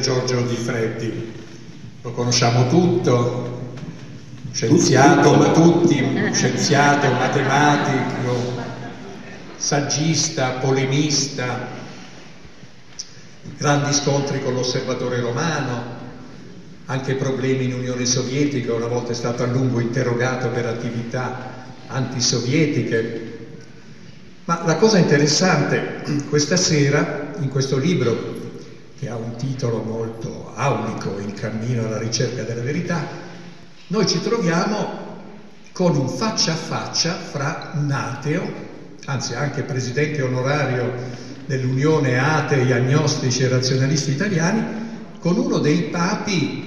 Giorgio Di Freddi, lo conosciamo tutto, scienziato, ma tutti, scienziato, matematico, saggista, polemista, grandi scontri con l'osservatore romano, anche problemi in Unione Sovietica, una volta è stato a lungo interrogato per attività antisovietiche. Ma la cosa interessante questa sera, in questo libro, che ha un titolo molto aulico, Il cammino alla ricerca della verità, noi ci troviamo con un faccia a faccia fra un ateo, anzi anche presidente onorario dell'Unione Atei, Agnostici e Razionalisti Italiani, con uno dei papi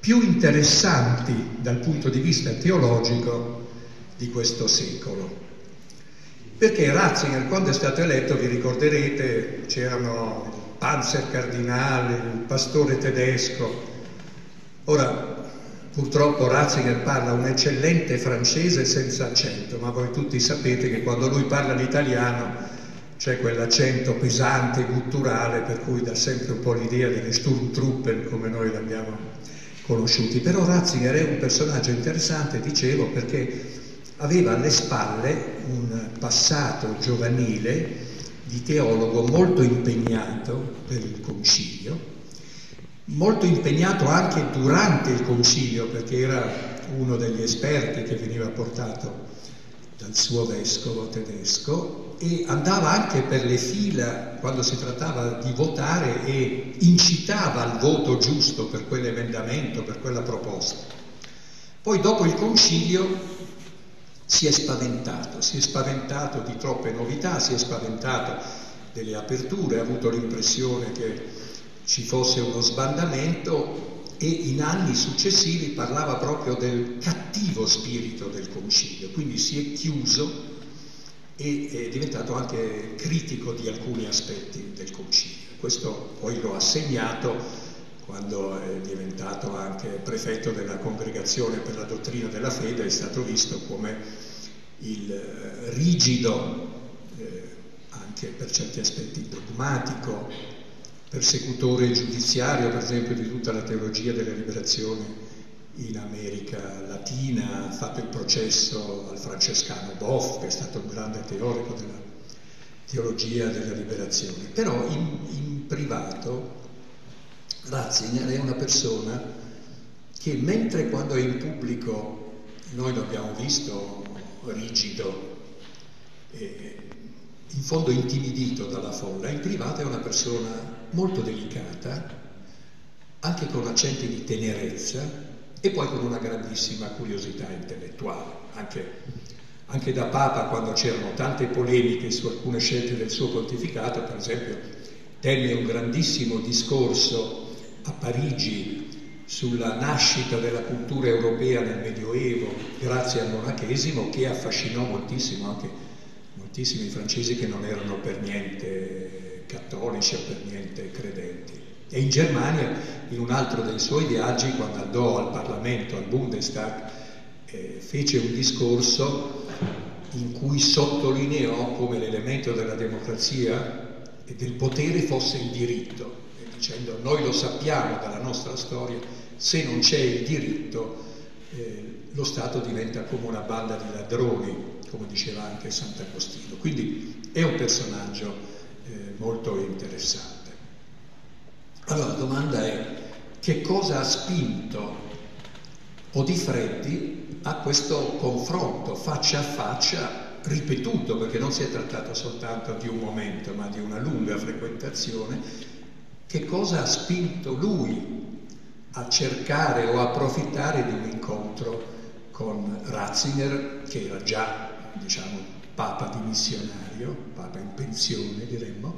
più interessanti dal punto di vista teologico di questo secolo. Perché Ratzinger, quando è stato eletto, vi ricorderete, c'erano il panzer cardinale, il pastore tedesco. Ora, purtroppo Ratzinger parla un eccellente francese senza accento, ma voi tutti sapete che quando lui parla l'italiano c'è quell'accento pesante, gutturale, per cui dà sempre un po' l'idea delle Sturmtruppen come noi l'abbiamo conosciuti, però Ratzinger è un personaggio interessante, dicevo, perché aveva alle spalle un passato giovanile di teologo molto impegnato per il concilio, molto impegnato anche durante il concilio perché era uno degli esperti che veniva portato dal suo vescovo tedesco e andava anche per le fila quando si trattava di votare e incitava al voto giusto per quell'emendamento, per quella proposta. Poi dopo il concilio si è spaventato, si è spaventato di troppe novità, si è spaventato delle aperture, ha avuto l'impressione che ci fosse uno sbandamento e in anni successivi parlava proprio del cattivo spirito del concilio, quindi si è chiuso e è diventato anche critico di alcuni aspetti del concilio. Questo poi lo ha segnato quando è diventato anche prefetto della congregazione per la dottrina della fede, è stato visto come il eh, rigido, eh, anche per certi aspetti dogmatico, persecutore giudiziario, per esempio, di tutta la teologia della liberazione in America Latina, ha fatto il processo al francescano Boff, che è stato un grande teorico della teologia della liberazione. Però in, in privato Ratzinger è una persona che mentre quando è in pubblico noi lo abbiamo visto rigido, eh, in fondo intimidito dalla folla, in privato è una persona molto delicata, anche con accenti di tenerezza e poi con una grandissima curiosità intellettuale. Anche, anche da Papa, quando c'erano tante polemiche su alcune scelte del suo pontificato, per esempio, tenne un grandissimo discorso a Parigi sulla nascita della cultura europea nel Medioevo grazie al monachesimo che affascinò moltissimo anche moltissimi francesi che non erano per niente cattolici o per niente credenti. E in Germania, in un altro dei suoi viaggi, quando andò al Parlamento, al Bundestag, eh, fece un discorso in cui sottolineò come l'elemento della democrazia e del potere fosse il diritto, dicendo noi lo sappiamo dalla nostra storia, se non c'è il diritto eh, lo Stato diventa come una banda di ladroni, come diceva anche Sant'Agostino. Quindi è un personaggio eh, molto interessante. Allora la domanda è che cosa ha spinto Odifreddi a questo confronto faccia a faccia ripetuto, perché non si è trattato soltanto di un momento, ma di una lunga frequentazione, che cosa ha spinto lui a cercare o approfittare di un incontro con Ratzinger, che era già, diciamo, papa dimissionario, papa in pensione diremmo,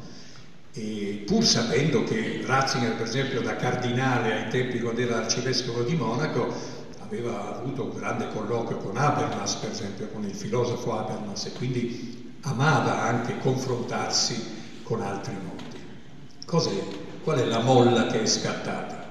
e pur sapendo che Ratzinger per esempio da cardinale ai tempi quando era arcivescovo di Monaco aveva avuto un grande colloquio con Habermas per esempio, con il filosofo Habermas e quindi amava anche confrontarsi con altri mondi. Cos'è? Qual è la molla che è scattata?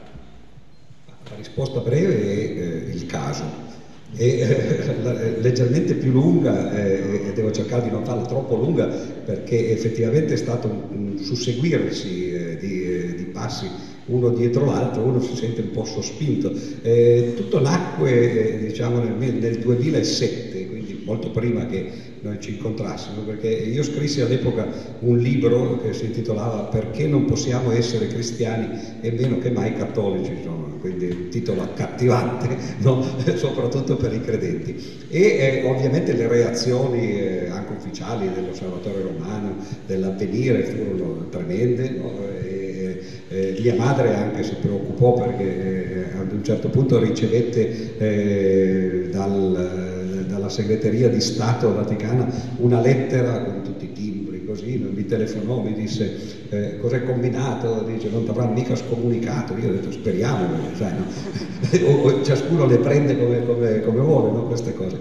La risposta breve è eh, il caso è eh, leggermente più lunga eh, e devo cercare di non farla troppo lunga perché effettivamente è stato un, un susseguirsi eh, di, eh, di, passi uno dietro l'altro, uno si sente un po' sospinto. Eh, tutto nacque diciamo, nel, nel 2007, quindi molto prima che noi ci incontrassimo, perché io scrissi all'epoca un libro che si intitolava Perché non possiamo essere cristiani e meno che mai cattolici, insomma, quindi un titolo accattivante, no? soprattutto per i credenti. E eh, ovviamente le reazioni eh, anche ufficiali dell'Osservatorio Romano, dell'avvenire furono tremende. No? E, eh, mia madre anche si preoccupò perché eh, ad un certo punto ricevette eh, dal dalla segreteria di Stato Vaticana una lettera con tutti i timbri, così, mi telefonò, mi disse eh, cos'è combinato, dice non ti avranno mica scomunicato, io ho detto speriamo, sai, no? o, o, ciascuno le prende come, come, come vuole no? queste cose.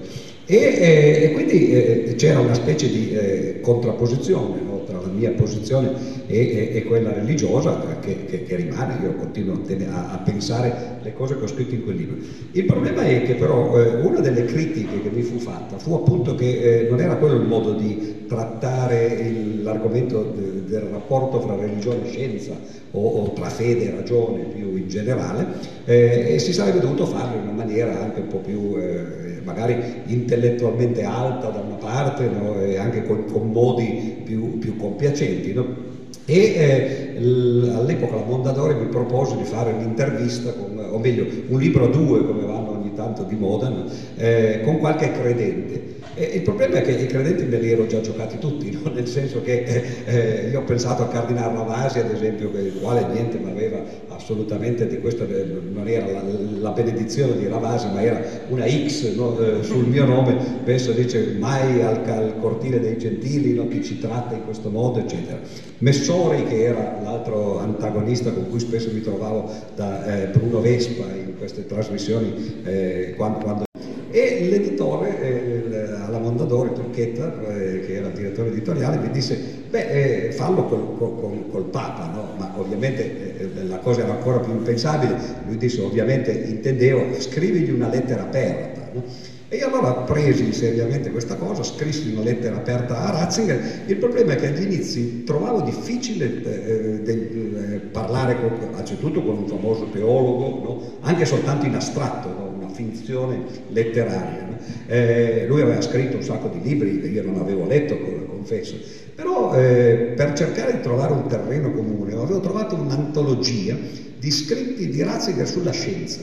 E, eh, e quindi eh, c'era una specie di eh, contrapposizione no? Mia posizione e, e, e quella religiosa che, che, che, rimane, io continuo a, a, pensare le cose che ho scritto in quel libro. Il problema è che però eh, una delle critiche che mi fu fatta fu appunto che eh, non era quello il modo di trattare l'argomento de, del rapporto fra religione e scienza o, o, tra fede e ragione più in generale eh, e si sarebbe dovuto farlo in una maniera anche un po' più eh, magari intellettualmente alta da una parte no? e anche con, con modi più, più compiacenti. No? E eh, all'epoca la Mondadori mi propose di fare un'intervista, con, o meglio un libro a due come vanno tanto di moda, no? eh, con qualche credente. E il problema è che i credenti me li ero già giocati tutti, no? nel senso che eh, eh io ho pensato a Cardinale Ravasi, ad esempio, il quale niente mi aveva assolutamente di questo, eh, non era la, la, benedizione di Ravasi, ma era una X no? eh, sul mio nome, penso dice mai al, al cortile dei gentili, no? chi ci tratta in questo modo, eccetera. Messori, che era l'altro antagonista con cui spesso mi trovavo da eh, Bruno Vespa in queste trasmissioni eh, quando, quando e l'editore eh, alla Mondadori, Turchetta, eh, che era il direttore editoriale, mi disse, beh, eh, fallo col, col, col Papa, no? ma ovviamente la cosa era ancora più impensabile, lui disse, ovviamente intendevo, scrivigli una lettera aperta. No? E io allora presi seriamente questa cosa, scrissi una lettera aperta a Ratzinger, il problema è che agli inizi trovavo difficile eh, de, eh, parlare con, anzitutto con un famoso teologo, no? anche soltanto in astratto, no? finzione letteraria. Eh, lui aveva scritto un sacco di libri che io non avevo letto, confesso, però eh, per cercare di trovare un terreno comune avevo trovato un'antologia di scritti di Ratzinger sulla scienza.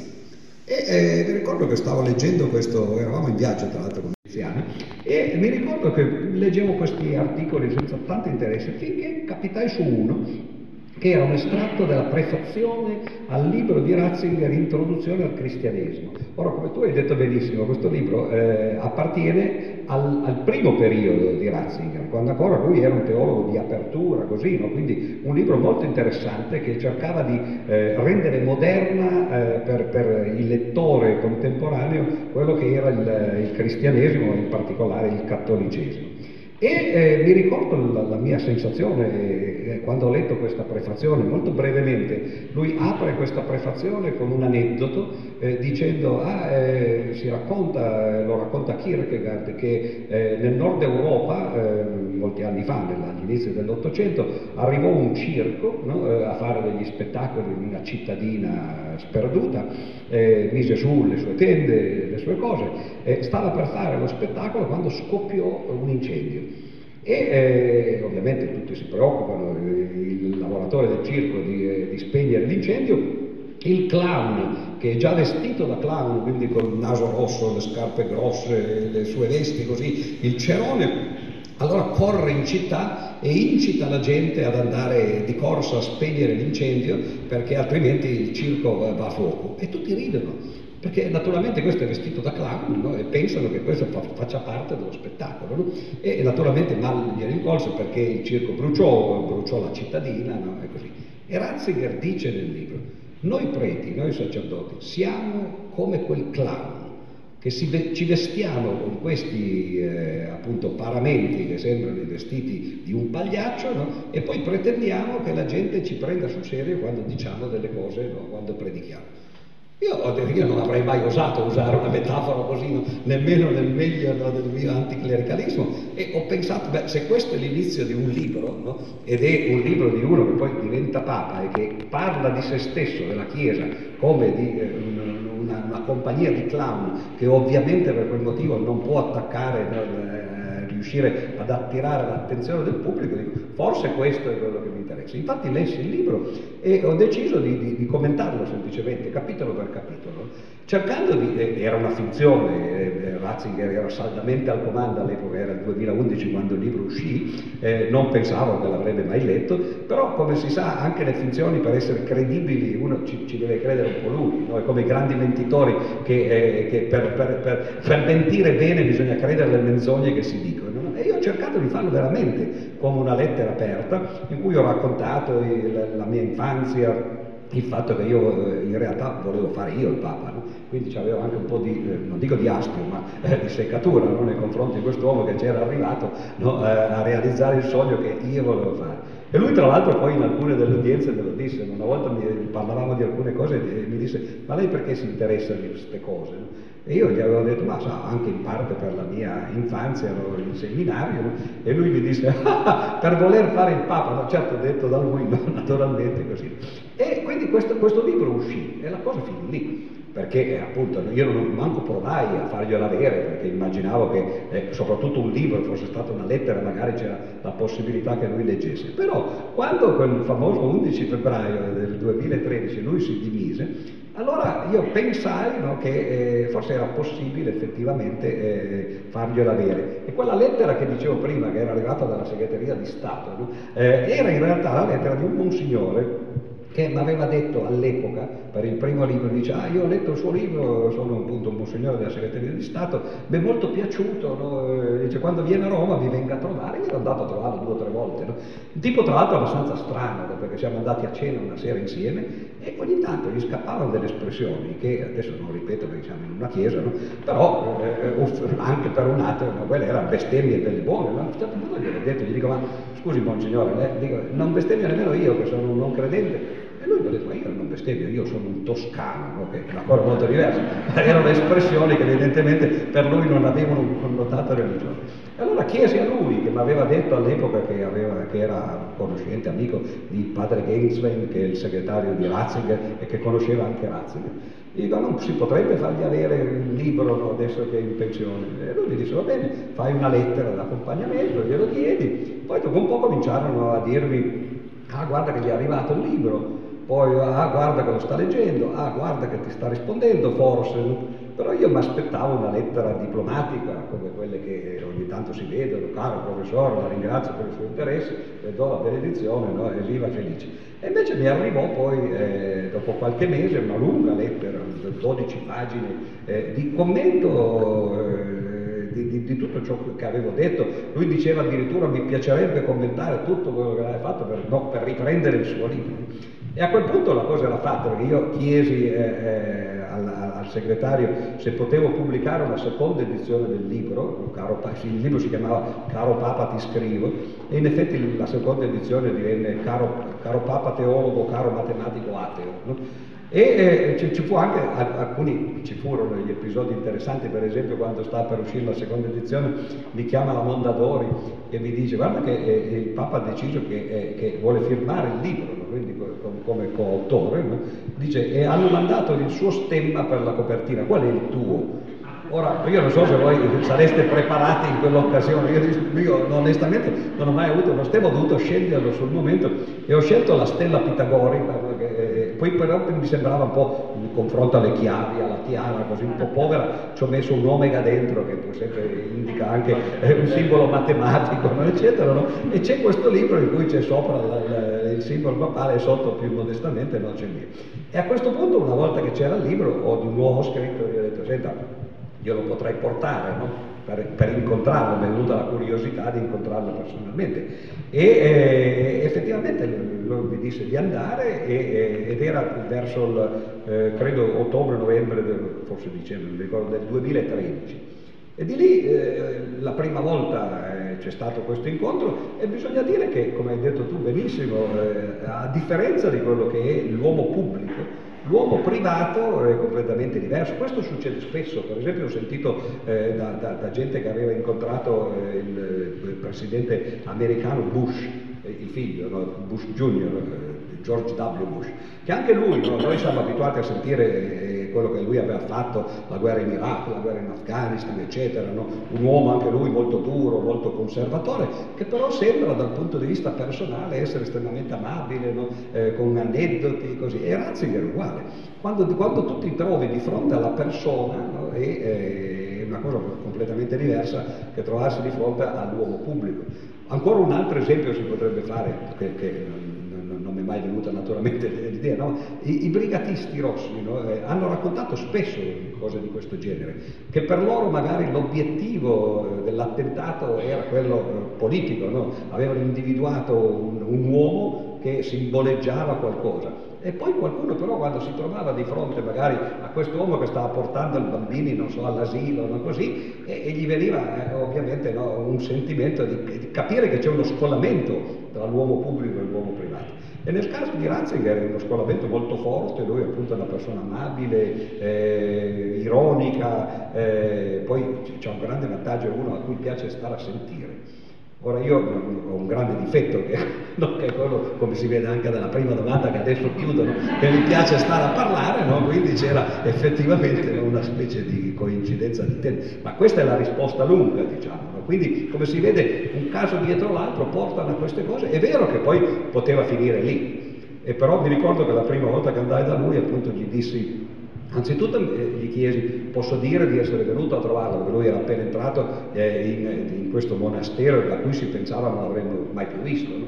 E eh, mi ricordo che stavo leggendo questo, eravamo in viaggio tra l'altro con Tiziana, e mi ricordo che leggevo questi articoli senza tanto interesse, finché capitai su uno che era un estratto della prefazione al libro di Ratzinger, Introduzione al cristianesimo. Ora, come tu hai detto benissimo, questo libro eh, appartiene al, al, primo periodo di Ratzinger, quando ancora lui era un teologo di apertura, così, no? quindi un libro molto interessante che cercava di eh, rendere moderna eh, per, per, il lettore contemporaneo quello che era il, il cristianesimo, in particolare il cattolicesimo. E eh, mi ricordo la, la mia sensazione eh, quando ho letto questa prefazione, molto brevemente, lui apre questa prefazione con un aneddoto eh, dicendo, ah, eh, si racconta, eh, lo racconta Kierkegaard, che eh, nel nord Europa, molti anni fa, all'inizio dell'Ottocento, arrivò un circo no, a fare degli spettacoli in una cittadina sperduta, mise su le sue tende, le sue cose, stava per fare lo spettacolo quando scoppiò un incendio. E eh, ovviamente tutti si preoccupano, il lavoratore del circo, di, eh, di spegnere l'incendio, il clown che è già vestito da clown, quindi con il naso rosso, le scarpe grosse, le sue vesti così, il cerone, allora corre in città e incita la gente ad andare di corsa a spegnere l'incendio perché altrimenti il circo va a fuoco. E tutti ridono perché naturalmente questo è vestito da clown no? e pensano che questo fa, faccia parte dello spettacolo no? e, naturalmente mal gliene incolse perché il circo bruciò, bruciò la cittadina no? e così. E Ratzinger dice nel libro, noi preti, noi sacerdoti, siamo come quel clown che si, ci vestiamo con questi eh, appunto paramenti che sembrano i vestiti di un pagliaccio e poi pretendiamo che la gente ci prenda sul serio quando diciamo delle cose, quando predichiamo. Io, io, non avrei mai osato usare una metafora così, no? nemmeno nel meglio del mio anticlericalismo, e ho pensato, beh, se questo è l'inizio di un libro, no? ed è un libro di uno che poi diventa Papa e che parla di se stesso, della Chiesa, come di eh, una, una, compagnia di clown, che ovviamente per quel motivo non può attaccare riuscire ad attirare l'attenzione del pubblico, dico, forse questo è quello che mi interessa. Infatti lessi il libro e ho deciso di, di, di commentarlo semplicemente, capitolo per capitolo, cercando di, eh, era una finzione, eh, Ratzinger era saldamente al comando all'epoca, era il 2011 quando il libro uscì, eh, non pensavo che l'avrebbe mai letto, però come si sa anche le finzioni per essere credibili uno ci, ci deve credere un po' lui, no? è come i grandi mentitori che, eh, che per, per, per, per mentire bene bisogna credere alle menzogne che si dicono. E io ho cercato di farlo veramente come una lettera aperta in cui ho raccontato il, la mia infanzia, il fatto che io eh, in realtà volevo fare io il Papa, no? quindi avevo anche un po' di, eh, non dico di astio, ma eh, di seccatura no? nei confronti di quest'uomo che c'era arrivato no? eh, a realizzare il sogno che io volevo fare. E lui tra l'altro poi in alcune delle udienze me lo disse, una volta mi, parlavamo di alcune cose e mi disse, ma lei perché si interessa di queste cose? E io gli avevo detto, ma sa, anche in parte per la mia infanzia ero in seminario, e lui mi disse, ah, per voler fare il Papa, no, certo detto da lui, ma naturalmente così. E quindi questo, questo libro uscì e la cosa finì lì perché eh, appunto io non manco provai a fargliela avere perché immaginavo che eh, soprattutto un libro fosse stata una lettera magari c'era la possibilità che lui leggesse però quando quel famoso 11 febbraio del 2013 lui si dimise allora io pensai no, che eh, forse era possibile effettivamente eh, fargliela avere. E quella lettera che dicevo prima, che era arrivata dalla segreteria di Stato, eh, era in realtà la lettera di un monsignore che mi aveva detto all'epoca, per il primo libro, dice, ah io ho letto il suo libro, sono appunto un monsignore della segreteria di Stato, mi è molto piaciuto, no? dice, quando viene a Roma mi venga a trovare, io ero andato a trovarlo due o tre volte, no? tipo tra l'altro abbastanza strano, perché siamo andati a cena una sera insieme e ogni tanto gli scappavano delle espressioni, che adesso non ripeto perché siamo in una chiesa, no? però eh, anche per un attimo, quelle erano bestemmie belle buone, a un certo punto gli ho detto, gli dico, ma scusi monsignore, eh? dico, non bestemmio nemmeno io che sono un non credente, e lui mi ha detto, ma io non bestemmio, io sono un toscano, no? che è una cosa molto diversa. Erano espressioni che evidentemente per lui non avevano un connotato religioso. E allora chiesi a lui, che mi aveva detto all'epoca che, aveva, che era conoscente, amico di padre Genswein, che è il segretario di Ratzinger e che conosceva anche Ratzinger. Dico, non si potrebbe fargli avere il libro no, adesso che è in pensione. E lui mi disse, va bene, fai una lettera d'accompagnamento, glielo diedi. Poi dopo un po' cominciarono a dirmi, ah guarda che gli è arrivato il libro, poi ah guarda che lo sta leggendo, ah guarda che ti sta rispondendo forse, però io mi aspettavo una lettera diplomatica come quelle che ogni tanto si vedono, caro professore, la ringrazio per il suo interesse, le do la benedizione no? e viva felice. E invece mi arrivò poi, eh, dopo qualche mese, una lunga lettera, 12 pagine eh, di commento. Eh, di, di, di, tutto ciò che avevo detto. Lui diceva addirittura mi piacerebbe commentare tutto quello che aveva fatto per, no, per riprendere il suo libro. E a quel punto la cosa era fatta, perché io chiesi eh, eh, al, al, segretario se potevo pubblicare una seconda edizione del libro, il libro si chiamava Caro Papa ti scrivo, e in effetti la seconda edizione divenne Caro, caro Papa teologo, caro matematico ateo. No? E eh, ci, anche, alcuni ci furono degli episodi interessanti, per esempio quando sta per uscire la seconda edizione mi chiama la Mondadori e mi dice guarda che eh, il Papa ha deciso che, eh, che vuole firmare il libro, no? quindi come, come coautore, no? dice e hanno mandato il suo stemma per la copertina, qual è il tuo? Ora, io non so se voi sareste preparati in quell'occasione, io, io, onestamente non ho mai avuto uno stemma, ho dovuto sceglierlo sul momento e ho scelto la stella pitagorica, poi però mi sembrava un po' in confronto alle chiavi, alla tiara, così un po' povera, ci ho messo un omega dentro che sempre indica anche eh, un simbolo matematico, no? eccetera, no? e c'è questo libro in cui c'è sopra la, la, il simbolo papale e sotto più modestamente no c'è lì. E a questo punto, una volta che c'era il libro, ho di nuovo scritto e ho detto, senta, io lo potrei portare no? Per, per, incontrarlo, mi è venuta la curiosità di incontrarlo personalmente. E eh, effettivamente lui mi disse di andare e, ed era verso il, eh, credo, ottobre-novembre, forse dicembre, non ricordo, del 2013. E di lì eh, la prima volta eh, c'è stato questo incontro e bisogna dire che, come hai detto tu benissimo, eh, a differenza di quello che è l'uomo pubblico, L'uomo privato è completamente diverso, questo succede spesso, per esempio ho sentito eh, da, da, da, gente che aveva incontrato eh, il, il, presidente americano Bush, eh, il figlio, no? Bush Jr., eh, George W. Bush, che anche lui, no? noi siamo abituati a sentire eh, quello che lui aveva fatto, la guerra in Iraq, la guerra in Afghanistan, eccetera, no? un uomo anche lui molto duro, molto conservatore, che però sembra dal punto di vista personale essere estremamente amabile, no? eh, con aneddoti, così. E Ratzinger è uguale. Quando, quando, tu ti trovi di fronte alla persona, no? è, è una cosa completamente diversa che trovarsi di fronte all'uomo pubblico. Ancora un altro esempio si potrebbe fare, che, che è mai venuta naturalmente l'idea, no? I, I, brigatisti rossi no? eh, hanno raccontato spesso cose di questo genere, che per loro magari l'obiettivo eh, dell'attentato era quello eh, politico, no? avevano individuato un, un uomo che simboleggiava qualcosa. E poi qualcuno però quando si trovava di fronte magari a questo uomo che stava portando i bambini, non so, all'asilo, no, così, e, e, gli veniva eh, ovviamente no, un sentimento di, di, capire che c'è uno scollamento tra l'uomo pubblico e l'uomo privato. E nel caso di Ratzinger è uno scolamento molto forte, lui appunto è una persona amabile, eh, ironica, eh, poi c'è un grande vantaggio, uno a cui piace stare a sentire. Ora io ho un grande difetto che, no, che, è quello, come si vede anche dalla prima domanda che adesso chiudono, che mi piace stare a parlare, no? quindi c'era effettivamente una specie di coincidenza di tempo. Ma questa è la risposta lunga, diciamo. No? Quindi come si vede un caso dietro l'altro portano a queste cose. È vero che poi poteva finire lì, e però mi ricordo che la prima volta che andai da lui appunto gli dissi Anzitutto eh, gli chiesi, posso dire di essere venuto a trovarlo, perché lui era appena entrato eh, in, in, questo monastero da cui si pensava non l'avremmo mai più visto. No?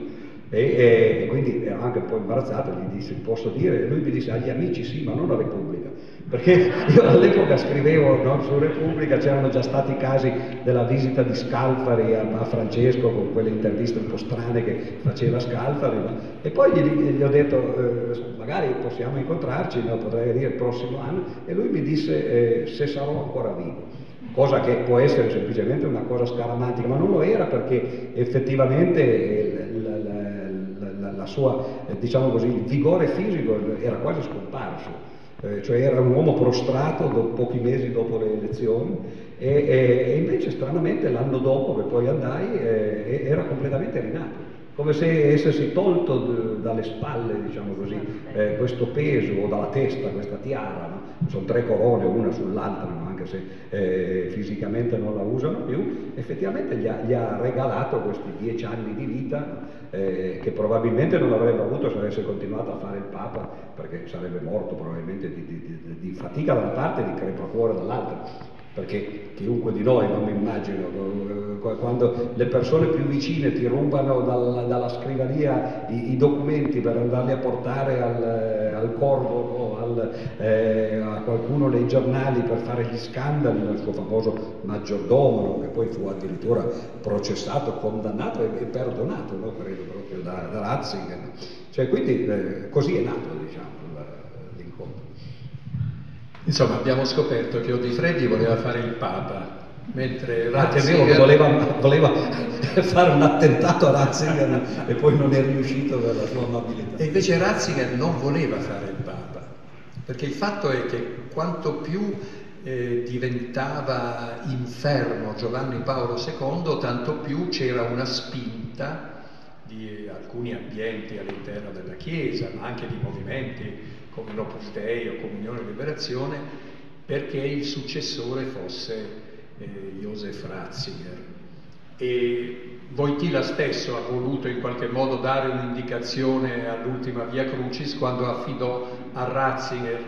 E, e, quindi ero anche un po' imbarazzato, gli dissi, posso dire? E lui mi disse, agli amici sì, ma non a Repubblica perché io all'epoca scrivevo no, su Repubblica, c'erano già stati casi della visita di Scalfari a, a Francesco con quelle interviste un po' strane che faceva Scalfari, no? e poi gli, gli, ho detto eh, magari possiamo incontrarci, no? potrei venire il prossimo anno, e lui mi disse eh, se sarò ancora vivo cosa che può essere semplicemente una cosa scaramantica, ma non lo era perché effettivamente la, la, la, la sua, eh, diciamo così, il vigore fisico era quasi scomparso eh, cioè era un uomo prostrato do, pochi mesi dopo le elezioni e, e, e, invece stranamente l'anno dopo che poi andai eh, era completamente rinato come se essersi tolto d- dalle spalle, diciamo così, eh, questo peso o dalla testa, questa tiara, no? sono tre corone una sull'altra, no? Anche se eh, fisicamente non la usano più, effettivamente gli ha, gli ha regalato questi dieci anni di vita eh, che probabilmente non avrebbe avuto se avesse continuato a fare il Papa, perché sarebbe morto probabilmente di, di, di, di fatica da una parte e di crepacuore dall'altra. Perché chiunque di noi, non mi immagino, eh, quando le persone più vicine ti rubano dal, dalla scrivania i, i, documenti per andarli a portare al, al corvo o al, eh, a qualcuno nei giornali per fare gli scandali, il suo famoso maggiordomo, che poi fu addirittura processato, condannato e, e perdonato, no? credo proprio da, da Ratzinger. Cioè, quindi eh, così è nato diciamo, l'incontro. Insomma, abbiamo scoperto che Odifreddi voleva fare il Papa, mentre Ratzinger... È vero voleva, voleva fare un attentato a Ratzinger e poi non è riuscito per la sua amabilità. E invece Ratzinger non voleva fare il Papa, perché il fatto è che quanto più eh, diventava infermo Giovanni Paolo II, tanto più c'era una spinta di alcuni ambienti all'interno della Chiesa, ma anche di movimenti come l'Opus Dei o Comunione e Liberazione, perché il successore fosse eh, Josef Ratzinger. E Voitila stesso ha voluto in qualche modo dare un'indicazione all'ultima Via Crucis quando affidò a Ratzinger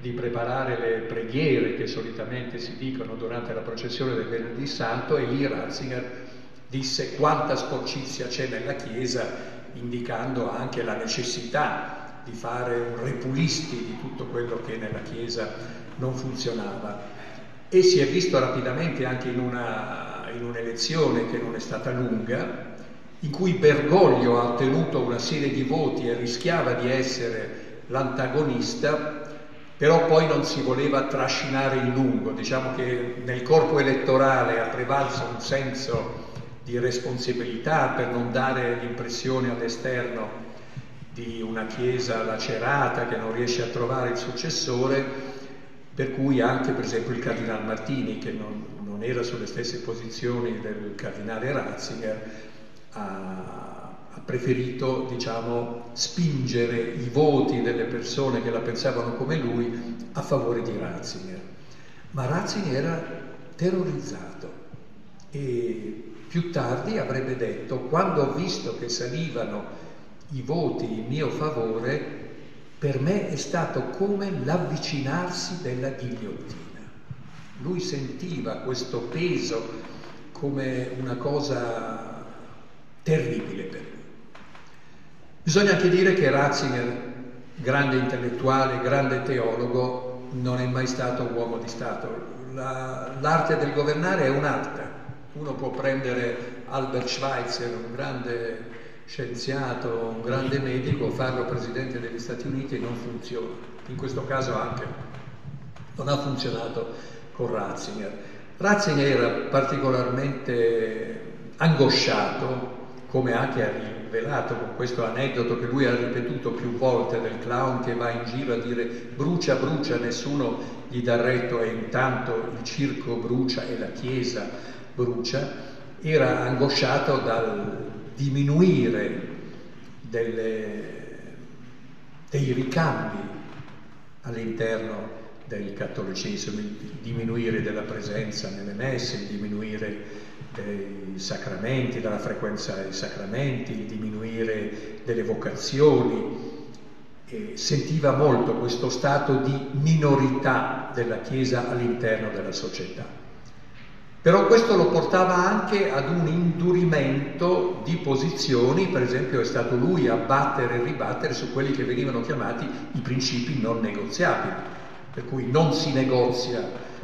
di preparare le preghiere che solitamente si dicono durante la processione del Venerdì Santo e lì Ratzinger disse quanta sporcizia c'è nella Chiesa, indicando anche la necessità di fare un repulisti di tutto quello che nella Chiesa non funzionava. E si è visto rapidamente anche in, una, in un'elezione che non è stata lunga, in cui Bergoglio ha ottenuto una serie di voti e rischiava di essere l'antagonista, però poi non si voleva trascinare in lungo, diciamo che nel corpo elettorale ha prevalso un senso di responsabilità per non dare l'impressione all'esterno di una chiesa lacerata che non riesce a trovare il successore, per cui anche per esempio il cardinale Martini, che non, non era sulle stesse posizioni del cardinale Ratzinger, ha, ha preferito diciamo, spingere i voti delle persone che la pensavano come lui a favore di Ratzinger. Ma Ratzinger era terrorizzato e più tardi avrebbe detto, quando ho visto che salivano i voti in mio favore, per me è stato come l'avvicinarsi della ghigliottina. Lui sentiva questo peso come una cosa terribile per lui. Bisogna anche dire che Ratzinger, grande intellettuale, grande teologo, non è mai stato uomo di Stato. La, l'arte del governare è un'arte. Uno può prendere Albert Schweitzer, un grande scienziato, un grande medico, farlo presidente degli Stati Uniti non funziona. In questo caso anche non ha funzionato con Ratzinger. Ratzinger era particolarmente angosciato, come anche ha rivelato con questo aneddoto che lui ha ripetuto più volte del clown che va in giro a dire brucia, brucia, nessuno gli dà retto e intanto il circo brucia e la chiesa brucia, era angosciato dal diminuire delle, dei ricambi all'interno del cattolicesimo, diminuire della presenza nelle messe, diminuire dei sacramenti, della frequenza dei sacramenti, diminuire delle vocazioni. E sentiva molto questo stato di minorità della Chiesa all'interno della società. Però questo lo portava anche ad un indurimento di posizioni, per esempio è stato lui a battere e ribattere su quelli che venivano chiamati i principi non negoziabili, per cui non si negozia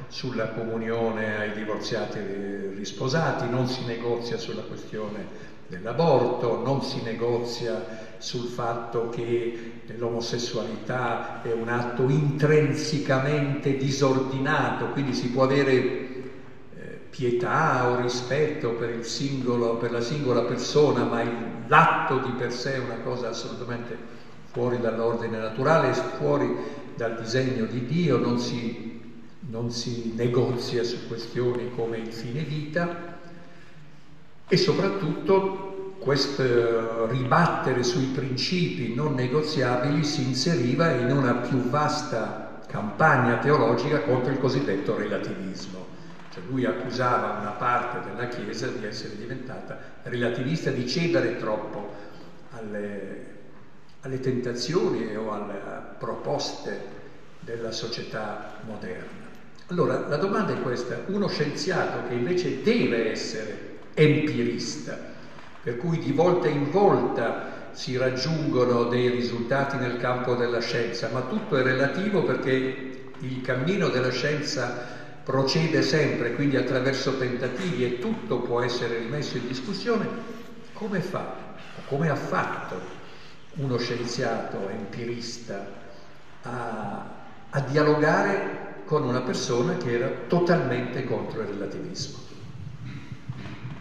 sulla comunione ai divorziati risposati, non si negozia sulla questione dell'aborto, non si negozia sul fatto che l'omosessualità è un atto intrinsecamente disordinato, quindi si può avere pietà o rispetto per, singolo, per la singola persona, ma l'atto di per sé è una cosa assolutamente fuori dall'ordine naturale, fuori dal disegno di Dio, non si, non si negozia su questioni come il fine vita. E soprattutto questo ribattere sui principi non negoziabili si inseriva in una più vasta campagna teologica contro il cosiddetto relativismo cioè lui accusava una parte della Chiesa di essere diventata relativista, di cedere troppo alle, alle tentazioni o alle proposte della società moderna. Allora la domanda è questa, uno scienziato che invece deve essere empirista, per cui di volta in volta si raggiungono dei risultati nel campo della scienza, ma tutto è relativo perché il cammino della scienza procede sempre, quindi attraverso tentativi e tutto può essere rimesso in discussione, come fa, come ha fatto uno scienziato empirista a, a dialogare con una persona che era totalmente contro il relativismo?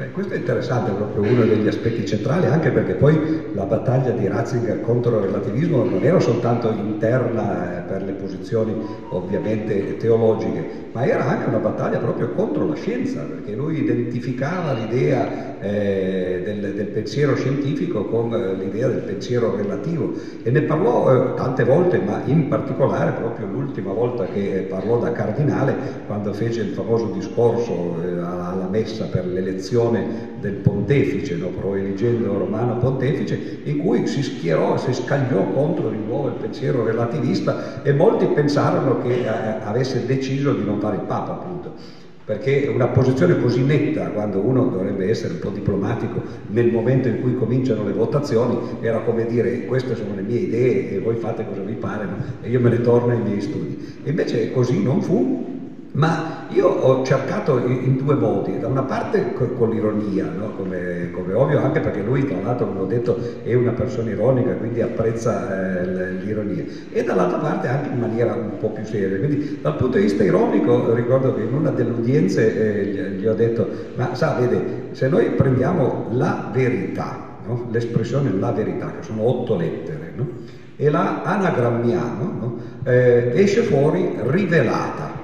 Beh, questo è interessante, è proprio uno degli aspetti centrali, anche perché poi la battaglia di Ratzinger contro il relativismo non era soltanto interna eh, per le posizioni ovviamente teologiche, ma era anche una battaglia proprio contro la scienza, perché lui identificava l'idea eh, del, del, pensiero scientifico con eh, l'idea del pensiero relativo. E ne parlò eh, tante volte, ma in particolare proprio l'ultima volta che parlò da cardinale, quando fece il famoso discorso eh, alla messa per l'elezione elezione del pontefice, no? proeligendo Romano pontefice, in cui si schierò, si scagliò contro di nuovo il pensiero relativista e molti pensarono che eh, avesse deciso di non fare il Papa, appunto perché una posizione così netta, quando uno dovrebbe essere un po' diplomatico nel momento in cui cominciano le votazioni, era come dire queste sono le mie idee e voi fate cosa vi pare no? e io me ne torno ai miei studi. E invece così non fu, ma io ho cercato in, due modi, da una parte con, l'ironia, no? come, come, ovvio, anche perché lui tra l'altro, come ho detto, è una persona ironica, quindi apprezza eh, l'ironia, e dall'altra parte anche in maniera un po' più seria. Quindi dal punto di vista ironico ricordo che in una delle udienze eh, gli, gli, ho detto, ma sa, vede, se noi prendiamo la verità, no? l'espressione la verità, che sono otto lettere, no? e la anagrammiamo, eh, esce fuori rivelata.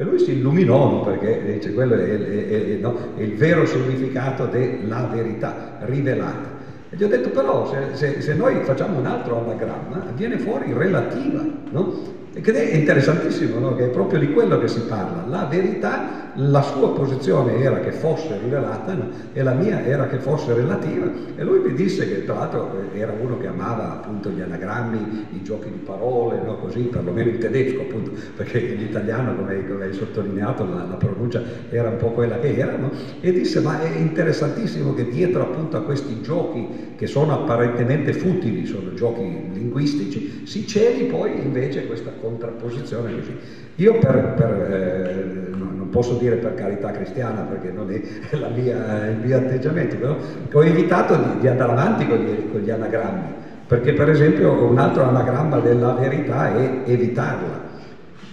E lui si illuminò perché dice quello è, è, è, no, è, il vero significato della verità, rivelata. E gli ho detto però se, se, se noi facciamo un altro anagramma viene fuori relativa, no? Ed è interessantissimo, no? che è proprio di quello che si parla. La verità, la sua posizione era che fosse rivelata no? e la mia era che fosse relativa. E lui mi disse che tra l'altro eh, era uno che amava appunto gli anagrammi, i giochi di parole, no? così, perlomeno in tedesco appunto, perché in italiano, come, hai sottolineato, la, la, pronuncia era un po' quella che era. E disse, ma è interessantissimo che dietro appunto a questi giochi che sono apparentemente futili, sono giochi linguistici, si celi poi invece questa contrapposizione così. Io per, per, eh, non posso dire per carità cristiana perché non è mia, il mio atteggiamento, però ho evitato di, di andare avanti con gli, con gli anagrammi, perché per esempio un altro anagramma della verità è evitarla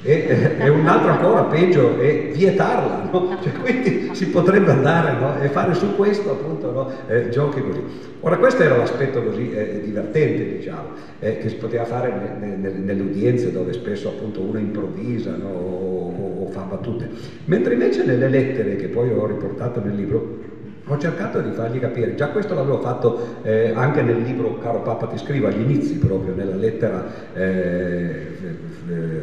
e, e, un altro ancora peggio è vietarla, no? cioè, quindi si potrebbe andare no? e fare su questo appunto no? eh, giochi così. Ora questo era l'aspetto così eh, divertente diciamo, eh, che si poteva fare ne, ne, nelle udienze dove spesso appunto uno improvvisa o, o, fa battute, mentre invece nelle lettere che poi ho riportato nel libro ho cercato di fargli capire, già questo l'avevo fatto eh, anche nel libro Caro Papa ti scrivo, agli inizi proprio, nella lettera eh, eh,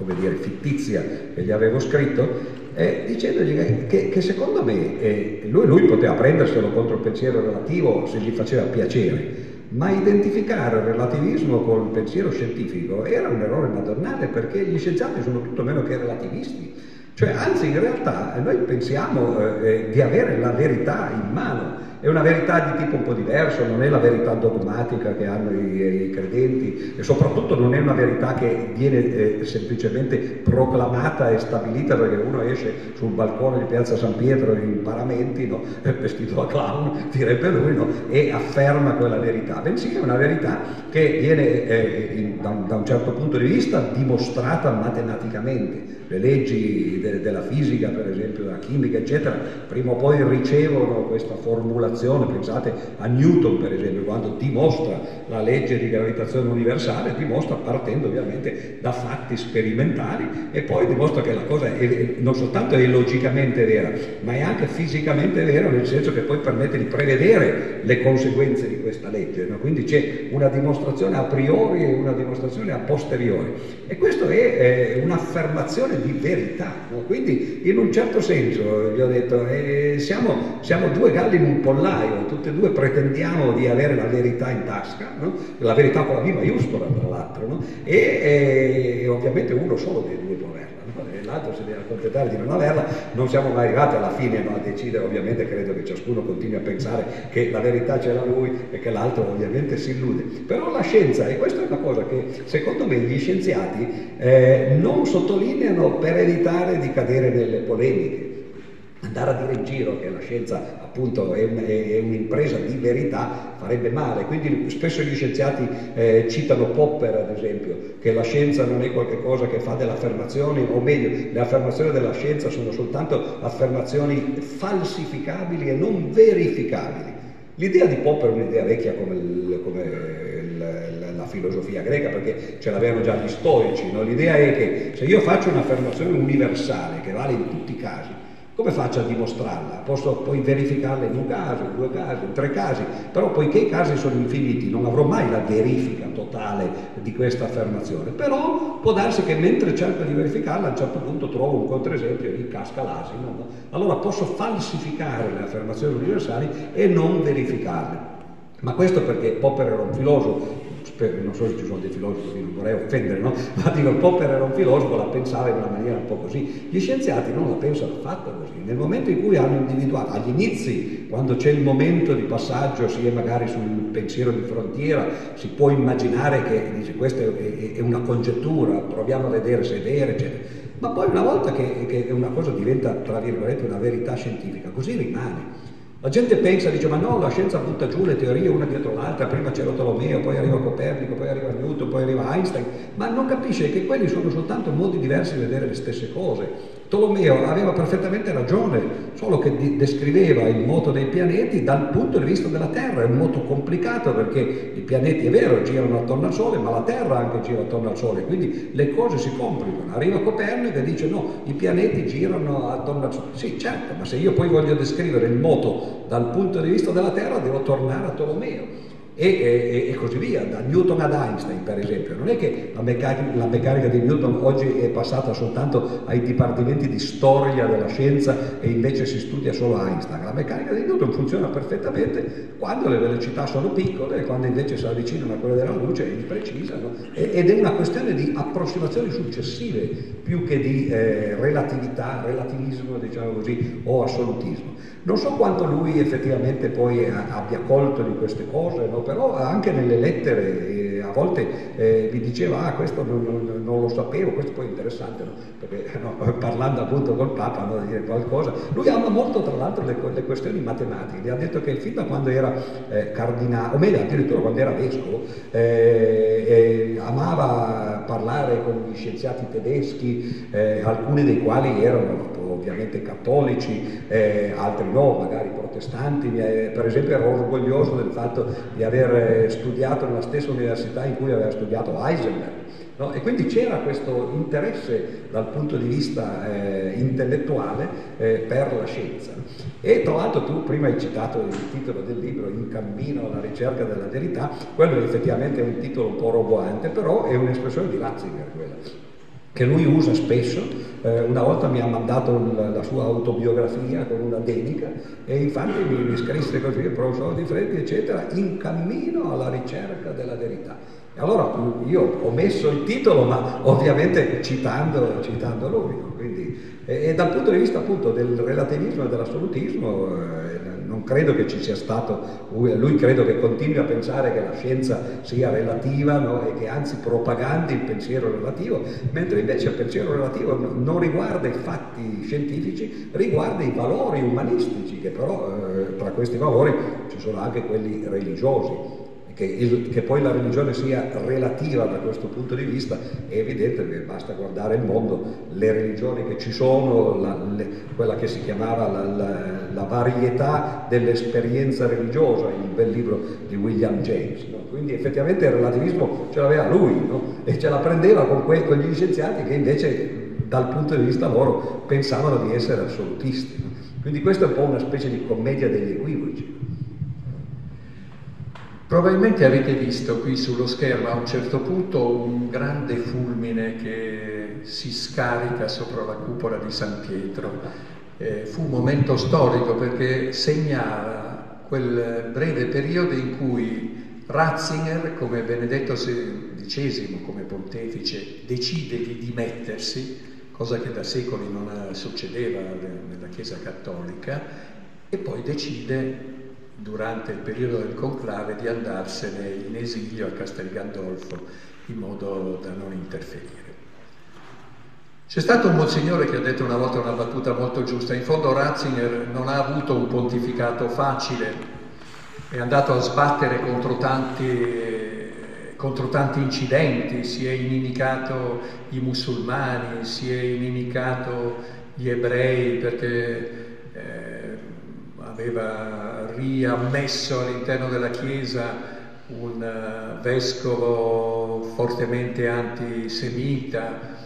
come dire, fittizia che gli avevo scritto, eh, dicendogli che, che, che, secondo me eh, lui, lui, poteva prenderselo contro il pensiero relativo se gli faceva piacere, ma identificare il relativismo col pensiero scientifico era un errore madornale perché gli scienziati sono tutto meno che relativisti. Cioè, anzi, in realtà noi pensiamo eh, eh di avere la verità in mano, è una verità di tipo un po' diverso, non è la verità dogmatica che hanno i, i credenti e soprattutto non è una verità che viene eh, semplicemente proclamata e stabilita perché uno esce sul balcone di Piazza San Pietro in paramenti, no? vestito da clown, direbbe lui, no? e afferma quella verità, bensì è una verità che viene eh, in, da, un, da, un, certo punto di vista dimostrata matematicamente. Le leggi de, della fisica, per esempio, della chimica, eccetera, prima o poi ricevono questa formulazione pensate a Newton per esempio, quando dimostra la legge di gravitazione universale, dimostra partendo ovviamente da fatti sperimentali e poi dimostra che la cosa è, non soltanto è logicamente vera, ma è anche fisicamente vera, nel senso che poi permette di prevedere le conseguenze di questa legge. No? Quindi c'è una dimostrazione a priori e una dimostrazione a posteriori. E questo è eh, un'affermazione di verità. No? Quindi in un certo senso, vi ho detto, eh, siamo, siamo due galli in un pollaio tutte e due pretendiamo di avere la verità in tasca, no? la verità con la V maiuscola tra l'altro, e, e, ovviamente uno solo dei due può l'altro si deve accontentare di non averla, non siamo mai arrivati alla fine a decidere, ovviamente credo che ciascuno continui a pensare che la verità ce l'ha lui e che l'altro ovviamente si illude, però la scienza, e questa è una cosa che secondo me gli scienziati eh, non sottolineano per evitare di cadere nelle polemiche, andare a dire in giro che la scienza appunto è, un, è, un'impresa di verità farebbe male, quindi spesso gli scienziati eh, citano Popper ad esempio, che la scienza non è qualcosa che fa delle affermazioni, o meglio, le affermazioni della scienza sono soltanto affermazioni falsificabili e non verificabili. L'idea di Popper è un'idea vecchia come, il, come il, la filosofia greca, perché ce l'avevano già gli stoici, no? l'idea è che se io faccio un'affermazione universale che vale in tutti i casi, come faccio a dimostrarla? Posso poi verificarla in un caso, in due casi, in tre casi, però poiché i casi sono infiniti non avrò mai la verifica totale di questa affermazione. Però può darsi che mentre cerco di verificarla a un certo punto trovo un controesempio e casca l'asino. No? Allora posso falsificare le affermazioni universali e non verificarle. Ma questo perché Popper era un filosofo non so se ci sono dei filosofi, non vorrei offendere, no? ma dico, Popper era un filosofo, la pensava in una maniera un po' così. Gli scienziati non la pensano affatto così. Nel momento in cui hanno individuato, agli inizi, quando c'è il momento di passaggio, si è magari sul pensiero di frontiera, si può immaginare che dice, questa è, è una congettura, proviamo a vedere se è vera, eccetera. Ma poi una volta che, che una cosa diventa, tra virgolette, una verità scientifica, così rimane. La gente pensa, dice, ma no, la scienza butta giù le teorie una dietro l'altra, prima c'è Tolomeo, poi arriva Copernico, poi arriva Newton, poi arriva Einstein, ma non capisce che quelli sono soltanto modi diversi di vedere le stesse cose. Tolomeo aveva perfettamente ragione, solo che descriveva il moto dei pianeti dal punto di vista della Terra, è un moto complicato perché i pianeti è vero girano attorno al Sole, ma la Terra anche gira attorno al Sole, quindi le cose si complicano. Arriva Copernico e dice no, i pianeti girano attorno al Sole. Sì, certo, ma se io poi voglio descrivere il moto dal punto di vista della Terra devo tornare a Tolomeo e, e, e, così via, da Newton ad Einstein per esempio. Non è che la meccanica, la meccanica, di Newton oggi è passata soltanto ai dipartimenti di storia della scienza e invece si studia solo Einstein. La meccanica di Newton funziona perfettamente quando le velocità sono piccole e quando invece si avvicinano a quelle della luce e precisano ed è una questione di approssimazioni successive più che di eh, relatività, relativismo diciamo così, o assolutismo. Non so quanto lui effettivamente poi abbia colto di queste cose, no? Però anche nelle lettere eh, a volte eh, mi diceva ah questo non, non, non, lo sapevo, questo poi è interessante, no? perché no, parlando appunto col Papa no, dire qualcosa, lui ama molto tra l'altro le, le, questioni matematiche, gli ha detto che fin da quando era eh, cardinale, o meglio addirittura quando era vescovo, eh, eh, amava parlare con gli scienziati tedeschi, eh, alcuni dei quali erano ovviamente cattolici, eh, altri no, magari protestanti, per esempio ero orgoglioso del fatto di aver studiato nella stessa università in cui aveva studiato Heisenberg. No? E quindi c'era questo interesse dal punto di vista eh, intellettuale eh, per la scienza. E tra l'altro tu prima hai citato il titolo del libro In cammino alla ricerca della verità, quello effettivamente è un titolo un po' roboante, però è un'espressione di Ratzinger quella che lui usa spesso, eh, una volta mi ha mandato il, la sua autobiografia con una dedica e infatti mi, mi scrisse così, il professor Di Freddi, eccetera, in cammino alla ricerca della verità. E allora io ho messo il titolo, ma ovviamente citando, citando lui. Quindi, e, e, dal punto di vista appunto del relativismo e dell'assolutismo, eh, non credo che ci sia stato, lui credo che continui a pensare che la scienza sia relativa no? e che anzi propagandi il pensiero relativo, mentre invece il pensiero relativo non riguarda i fatti scientifici, riguarda i valori umanistici, che però eh, tra questi valori ci sono anche quelli religiosi che, il, che, poi la religione sia relativa da questo punto di vista è evidente basta guardare il mondo, le religioni che ci sono, la, le, quella che si chiamava la, la, la varietà dell'esperienza religiosa, il bel libro di William James. No? Quindi effettivamente il relativismo ce l'aveva lui no? e ce la prendeva con, que, con, gli scienziati che invece dal punto di vista loro pensavano di essere assolutisti. No? Quindi questa è un po' una specie di commedia degli equivoci. Probabilmente avete visto qui sullo schermo a un certo punto un grande fulmine che si scarica sopra la cupola di San Pietro. Eh, fu un momento storico perché segnava quel breve periodo in cui Ratzinger, come Benedetto XVI, come pontefice, decide di dimettersi, cosa che da secoli non succedeva nella Chiesa Cattolica, e poi decide durante il periodo del conclave di andarsene in esilio a Castel Gandolfo in modo da non interferire. C'è stato un monsignore che ha detto una volta una battuta molto giusta, in fondo Ratzinger non ha avuto un pontificato facile, è andato a sbattere contro tanti, contro tanti incidenti, si è inimicato i musulmani, si è inimicato gli ebrei perché eh, aveva riammesso all'interno della Chiesa un uh, vescovo fortemente antisemita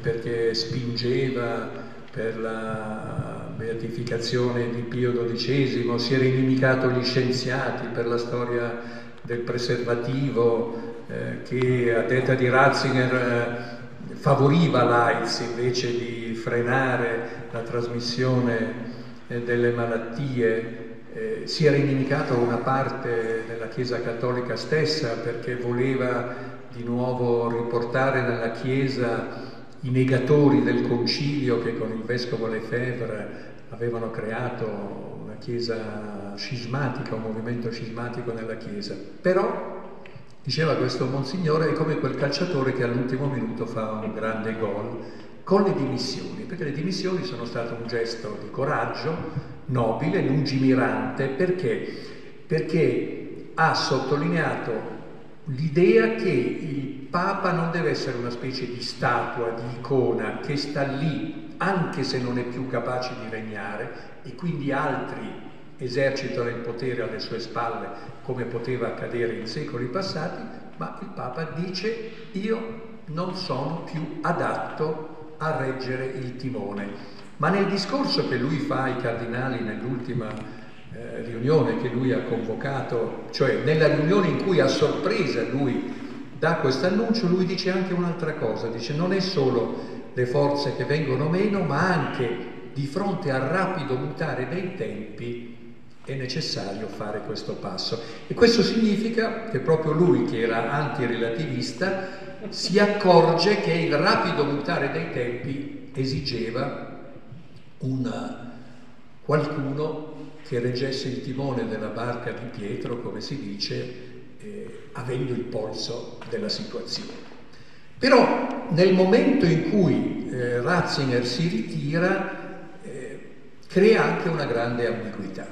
perché spingeva per la beatificazione di Pio XII, si era inimicato gli scienziati per la storia del preservativo eh, che a detta di Ratzinger eh, favoriva l'AIDS invece di frenare la trasmissione eh, delle malattie, eh, si era inimicato una parte della Chiesa cattolica stessa perché voleva di nuovo riportare nella Chiesa i negatori del concilio che con il vescovo Lefebvre avevano creato una Chiesa scismatica, un movimento scismatico nella Chiesa. Però, diceva questo Monsignore, è come quel calciatore che all'ultimo minuto fa un grande gol con le dimissioni, perché le dimissioni sono state un gesto di coraggio nobile, lungimirante, perché? Perché ha sottolineato l'idea che il Papa non deve essere una specie di statua, di icona che sta lì anche se non è più capace di regnare e quindi altri esercitano il potere alle sue spalle come poteva accadere in secoli passati, ma il Papa dice io non sono più adatto a reggere il timone. Ma nel discorso che lui fa ai cardinali nell'ultima eh, riunione che lui ha convocato, cioè nella riunione in cui a sorpresa lui dà questo annuncio, lui dice anche un'altra cosa, dice non è solo le forze che vengono meno, ma anche di fronte al rapido mutare dei tempi è necessario fare questo passo. E questo significa che proprio lui, che era antirelativista, si accorge che il rapido mutare dei tempi esigeva una, qualcuno che reggesse il timone della barca di Pietro, come si dice, eh, avendo il polso della situazione. Però nel momento in cui eh, Ratzinger si ritira, eh, crea anche una grande ambiguità,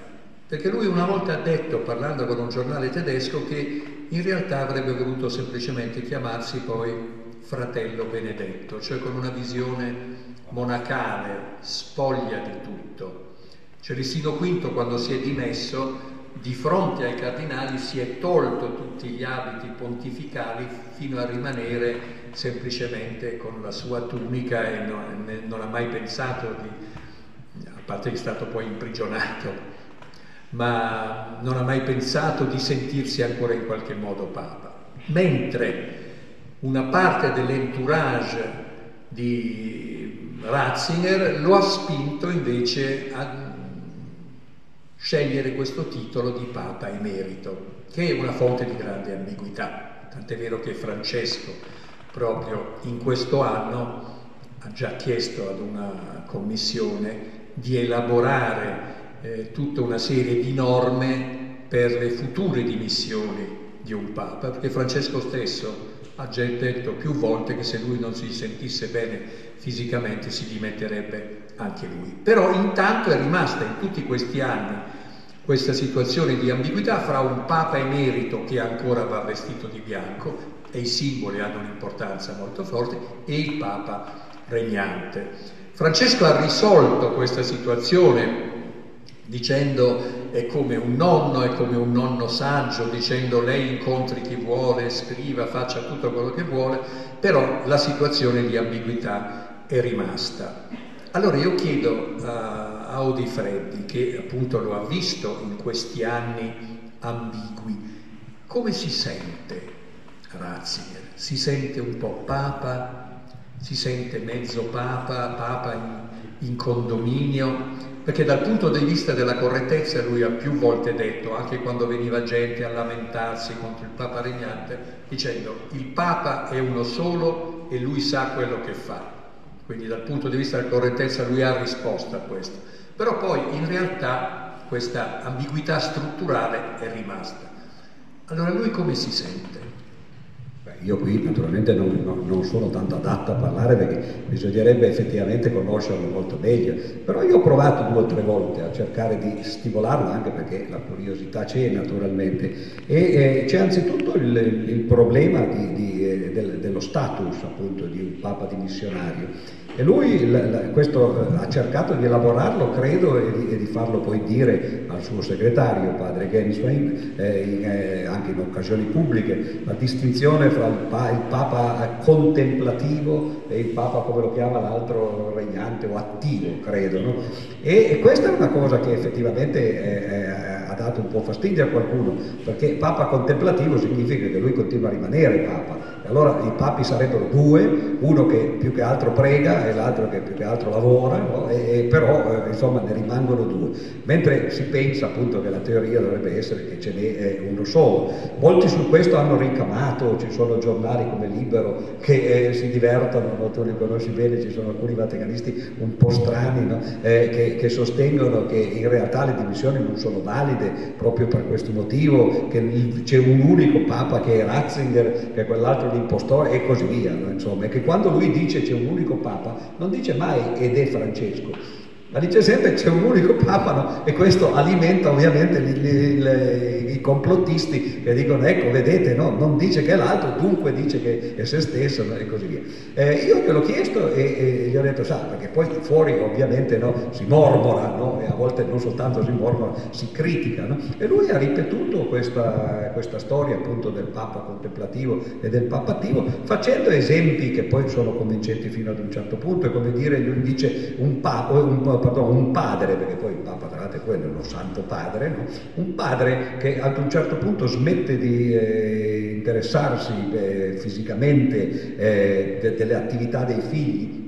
perché lui una volta ha detto, parlando con un giornale tedesco, che in realtà avrebbe voluto semplicemente chiamarsi poi fratello benedetto, cioè con una visione monacale, spoglia di tutto. Celestino V quando si è dimesso di fronte ai cardinali si è tolto tutti gli abiti pontificali fino a rimanere semplicemente con la sua tunica e non, non ha mai pensato di, a parte che è stato poi imprigionato, ma non ha mai pensato di sentirsi ancora in qualche modo papa. Mentre una parte dell'entourage di Ratzinger lo ha spinto invece a scegliere questo titolo di Papa emerito, che è una fonte di grande ambiguità, tant'è vero che Francesco proprio in questo anno ha già chiesto ad una commissione di elaborare eh, tutta una serie di norme per le future dimissioni di un Papa, perché Francesco stesso ha già detto più volte che se lui non si sentisse bene fisicamente si dimetterebbe anche lui. Però intanto è rimasta in tutti questi anni questa situazione di ambiguità fra un Papa emerito che ancora va vestito di bianco e i simboli hanno un'importanza molto forte e il Papa regnante. Francesco ha risolto questa situazione dicendo è come un nonno, è come un nonno saggio, dicendo lei incontri chi vuole, scriva, faccia tutto quello che vuole, però la situazione di ambiguità è rimasta. Allora io chiedo a, a Odi Freddi, che appunto lo ha visto in questi anni ambigui, come si sente Ratzinger? Si sente un po' papa? Si sente mezzo papa, papa in, in condominio? Perché dal punto di vista della correttezza lui ha più volte detto, anche quando veniva gente a lamentarsi contro il Papa regnante, dicendo il Papa è uno solo e lui sa quello che fa. Quindi dal punto di vista della correttezza lui ha risposto a questo. Però poi in realtà questa ambiguità strutturale è rimasta. Allora lui come si sente? Io qui naturalmente non, non, non, sono tanto adatto a parlare perché bisognerebbe effettivamente conoscerlo molto meglio, però io ho provato due o tre volte a cercare di stimolarlo anche perché la curiosità c'è naturalmente. E eh, c'è anzitutto il, il problema di, di, eh, del, dello status appunto di un papa dimissionario e lui la, la, questo ha cercato di elaborarlo, credo, e di, e di, farlo poi dire al suo segretario, padre Genswein, eh, eh, anche in occasioni pubbliche, la distinzione fra il, pa, il, Papa contemplativo e il Papa, come lo chiama l'altro, regnante o attivo, credo. No? E, e, questa è una cosa che effettivamente eh, eh, ha dato un po' fastidio a qualcuno, perché Papa contemplativo significa che lui continua a rimanere Papa allora i papi sarebbero due, uno che più che altro prega e l'altro che più che altro lavora, no? e, però eh, insomma ne rimangono due. Mentre si pensa appunto che la teoria dovrebbe essere che ce n'è eh, uno solo. Molti su questo hanno ricamato, ci sono giornali come Libero che eh, si divertono, no? tu li conosci bene, ci sono alcuni vaticanisti un po' strani no? Eh, che, che, sostengono che in realtà le dimissioni non sono valide proprio per questo motivo, che c'è un unico papa che è Ratzinger, che quell'altro l'impostore e così via, no? insomma, e che quando lui dice c'è un unico Papa, non dice mai ed è Francesco, Ma dice sempre c'è un unico Papa no? e questo alimenta ovviamente li, li, li, i complottisti che dicono ecco vedete no? non dice che è l'altro, dunque dice che è se stesso no? e così via. Eh, io gliel'ho chiesto e, e, gli ho detto sa perché poi fuori ovviamente si mormora e a volte non soltanto si mormora, si critica e lui ha ripetuto questa, questa storia appunto del Papa contemplativo e del Papa attivo facendo esempi che poi sono convincenti fino ad un certo punto, è come dire lui dice un, pa, un pardon, un padre, perché poi il Papa tra l'altro è quello, lo Santo Padre, no? un padre che ad un certo punto smette di eh, interessarsi eh, fisicamente eh, de- delle attività dei figli,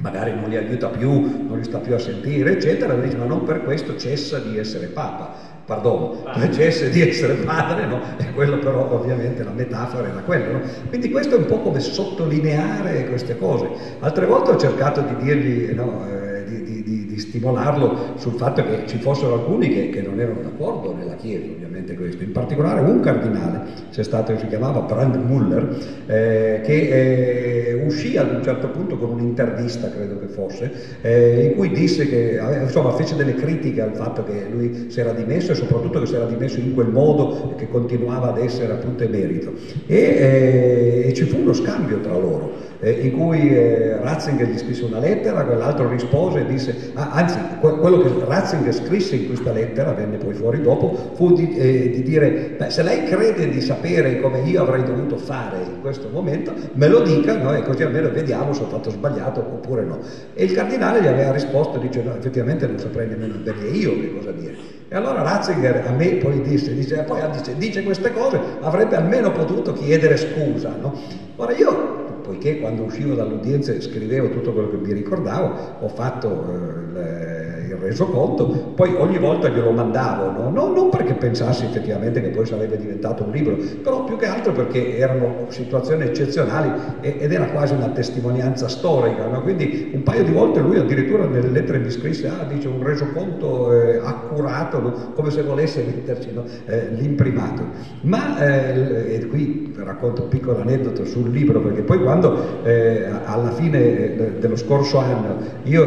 magari non li aiuta più, non li sta più a sentire, eccetera, dice ma non per questo cessa di essere Papa pardon, cessa di essere padre, no? e quello però ovviamente la metafora era quella. No? Quindi questo è un po' come sottolineare queste cose. Altre volte ho cercato di dirgli, no, eh, di, di, di, di, stimolarlo sul fatto che ci fossero alcuni che, che non erano d'accordo nella Chiesa, ovviamente questo. In particolare un cardinale, c'è stato, si chiamava Brand Muller, eh, che eh, uscì ad un certo punto con un'intervista, credo che fosse, eh, in cui disse che, eh, insomma, fece delle critiche al fatto che lui si era dimesso e soprattutto che si era dimesso in quel modo che continuava ad essere appunto emerito. E, eh, e ci fu uno scambio tra loro eh, in cui eh, Ratzinger gli scrisse una lettera, quell'altro rispose e disse, ah, anzi quello che Ratzinger scrisse in questa lettera, venne poi fuori dopo, fu di, eh, di dire, beh, se lei crede di sapere come io avrei dovuto fare in questo momento, me lo dica no? e così almeno vediamo se ho fatto sbagliato oppure no. E il cardinale gli aveva risposto, dice no, effettivamente non saprei nemmeno bene io che cosa dire. E allora Ratzinger a me poi disse, dice, poi dice, dice queste cose, avrebbe almeno potuto chiedere scusa. No? Ora io poiché quando uscivo dall'udienza scrivevo tutto quello che mi ricordavo, ho fatto eh, il resoconto, poi ogni volta glielo mandavo, no? No, non perché pensassi effettivamente che poi sarebbe diventato un libro, però più che altro perché erano situazioni eccezionali ed era quasi una testimonianza storica, no? quindi un paio di volte lui addirittura nelle lettere mi scrisse, ah, dice un resoconto eh, accurato, come se volesse metterci eh, l'imprimato. Ma, eh, e qui racconto un piccolo aneddoto sul libro, perché poi quando eh, alla fine eh, dello scorso anno io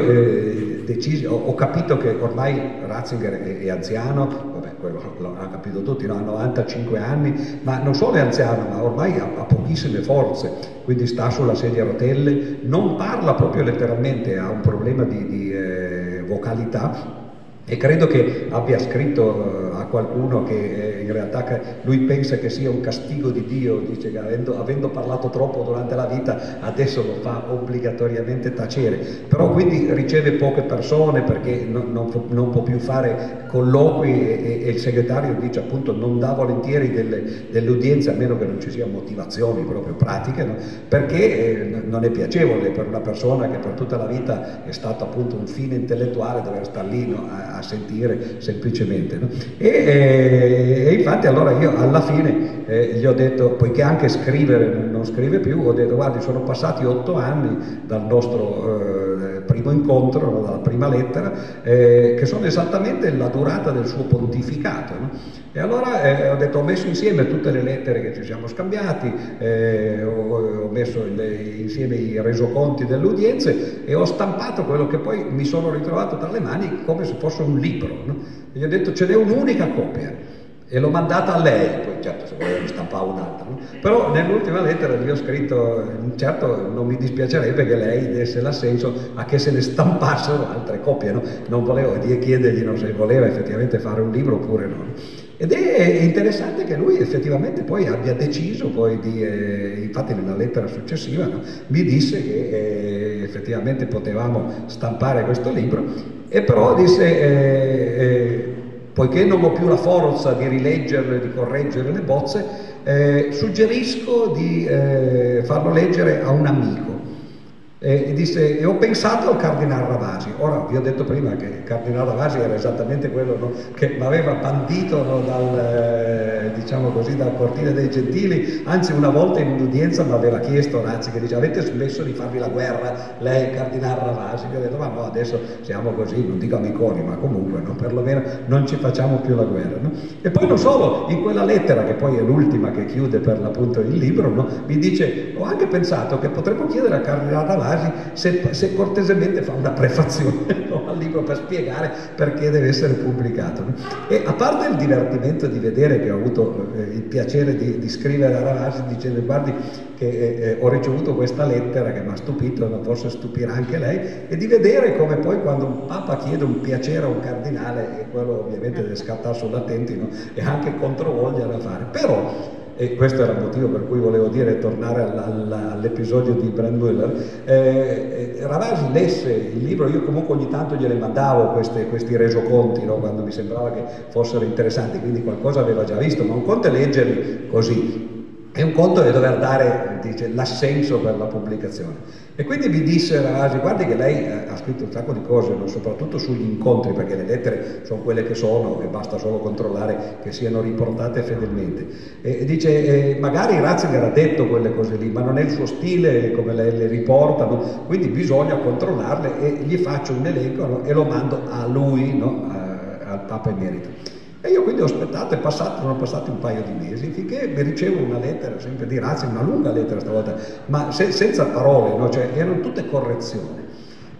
decisi, ho, capito che ormai Ratzinger è, è anziano, vabbè, quello l'hanno capito tutti, no? ha 95 anni, ma non solo è anziano, ma ormai ha, ha pochissime forze, quindi sta sulla sedia a rotelle, non parla proprio letteralmente, ha un problema di, di eh, vocalità e credo che abbia scritto eh, a qualcuno che eh, in realtà lui pensa che sia un castigo di Dio, dice che avendo, avendo parlato troppo durante la vita adesso lo fa obbligatoriamente tacere, però quindi riceve poche persone perché non, non, non può più fare colloqui e, e, il segretario dice appunto non dà volentieri delle, delle, udienze a meno che non ci siano motivazioni proprio pratiche, no? perché eh, non è piacevole per una persona che per tutta la vita è stato appunto un fine intellettuale dover stare lì no? a, a sentire semplicemente. No? E, e, e, infatti allora io alla fine eh, gli ho detto, poiché anche scrivere non scrive più, ho detto guardi sono passati otto anni dal nostro eh, primo incontro, dalla prima lettera, eh, che sono esattamente la durata del suo pontificato. No? E allora eh, ho detto, ho messo insieme tutte le lettere che ci siamo scambiati, eh, ho, ho, messo le, insieme i resoconti delle udienze e ho stampato quello che poi mi sono ritrovato tra le mani come se fosse un libro. No? E gli ho detto, ce n'è un'unica copia e l'ho mandata a lei, poi certo se voleva mi stampava un'altra, però nell'ultima lettera gli ho scritto, certo non mi dispiacerebbe che lei desse l'assenso a che se ne stampassero altre copie, no? non volevo chiedergli no, se voleva effettivamente fare un libro oppure no. Ed è interessante che lui effettivamente poi abbia deciso, poi di, eh, infatti nella lettera successiva mi disse che eh, effettivamente potevamo stampare questo libro e però disse, eh, eh poiché non ho più la forza di rileggerle, di correggere le bozze, eh, suggerisco di eh, farlo leggere a un amico. E, disse, e ho pensato al Cardinale Ravasi. Ora vi ho detto prima che il Cardinale Ravasi era esattamente quello no, che mi aveva bandito no, dal, eh, diciamo così, dal cortile dei gentili, anzi una volta in un'udienza mi aveva chiesto Razzi che dice avete smesso di farvi la guerra, lei Cardinale Ravasi, io ho detto ma no adesso siamo così, non dico amiconi, ma comunque no, perlomeno non ci facciamo più la guerra. E poi non solo, in quella lettera che poi è l'ultima che chiude per l'appunto il libro, mi dice ho anche pensato che potremmo chiedere a Cardinale Ravasi Ravasi se, se cortesemente fa una prefazione no, al libro per spiegare perché deve essere pubblicato. E a parte il divertimento di vedere che ho avuto eh, il piacere di, di, scrivere a Ravasi dicendo guardi che eh, eh, ho ricevuto questa lettera che mi ha stupito, ma forse stupirà anche lei, e di vedere come poi quando un Papa chiede un piacere a un cardinale, e quello ovviamente deve scattare sull'attenti, no? e anche controvoglia da fare. Però e questo era il motivo per cui volevo dire, tornare all'episodio di Brand Muller, eh, eh, Ravasi lesse il libro, io comunque ogni tanto gliele mandavo queste, questi resoconti no, quando mi sembrava che fossero interessanti, quindi qualcosa aveva già visto, ma un conto è leggerli così, e un conto è dover dare l'assenso per la pubblicazione. E quindi mi disse Ravasi, guardi che lei eh, ha scritto un sacco di cose, soprattutto sugli incontri, perché le lettere sono quelle che sono e basta solo controllare che siano riportate fedelmente. E dice, eh, magari Ratzinger ha detto quelle cose lì, ma non è il suo stile come le, le riportano, quindi bisogna controllarle e gli faccio un elenco no? e lo mando a lui, no? a, al Papa Emerito. E io quindi ho aspettato, è passato, sono passati un paio di mesi, finché mi ricevo una lettera sempre di Razzi, una lunga lettera stavolta, ma se, senza parole, no? cioè, erano tutte correzioni.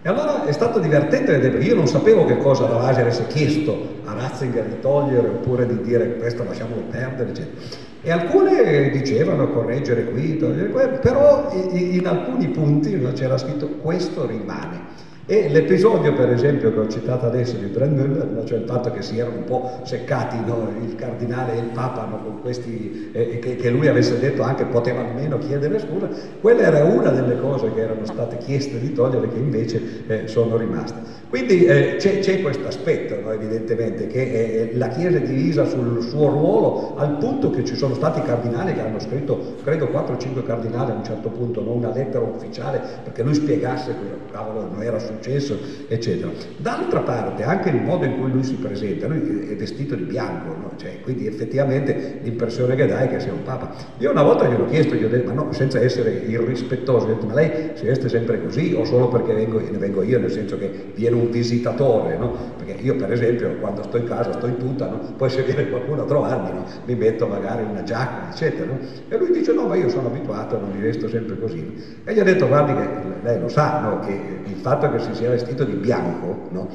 E allora è stato divertente vedere, perché io non sapevo che cosa Ravasi avesse chiesto a Ratzinger di togliere oppure di dire questo lasciamolo perdere, eccetera. E alcune dicevano correggere qui, togliere, però in alcuni punti no, c'era scritto questo rimane. E l'episodio, per esempio, che ho citato adesso di Brandmüller, cioè il fatto che si erano un po' seccati no? il cardinale e il Papa no? con questi, eh, che, che, lui avesse detto anche poteva almeno chiedere scusa, quella era una delle cose che erano state chieste di togliere che invece eh, sono rimaste. Quindi eh, c'è, questo aspetto, no? evidentemente, che eh, la Chiesa è divisa sul suo ruolo al punto che ci sono stati cardinali che hanno scritto, credo 4 o 5 cardinali a un certo punto, no? una lettera ufficiale perché lui spiegasse quello cavolo non era successo, eccetera. D'altra parte, anche il modo in cui lui si presenta, lui è vestito di bianco, no? cioè, quindi effettivamente l'impressione che dà è che sia un papa. Io una volta glielo ho chiesto, gli ho detto, ma no, senza essere irrispettoso, gli ho detto, ma lei si veste sempre così o solo perché vengo, ne vengo io, nel senso che viene un visitatore, no? Perché io per esempio quando sto in casa sto in tuta, no? Poi se viene qualcuno a trovarmi, no? Mi metto magari una giacca, eccetera, E lui dice, no, ma io sono abituato, non mi vesto sempre così. E gli ho detto, guardi che lei lo sa, che il fatto che si sia vestito di bianco, no?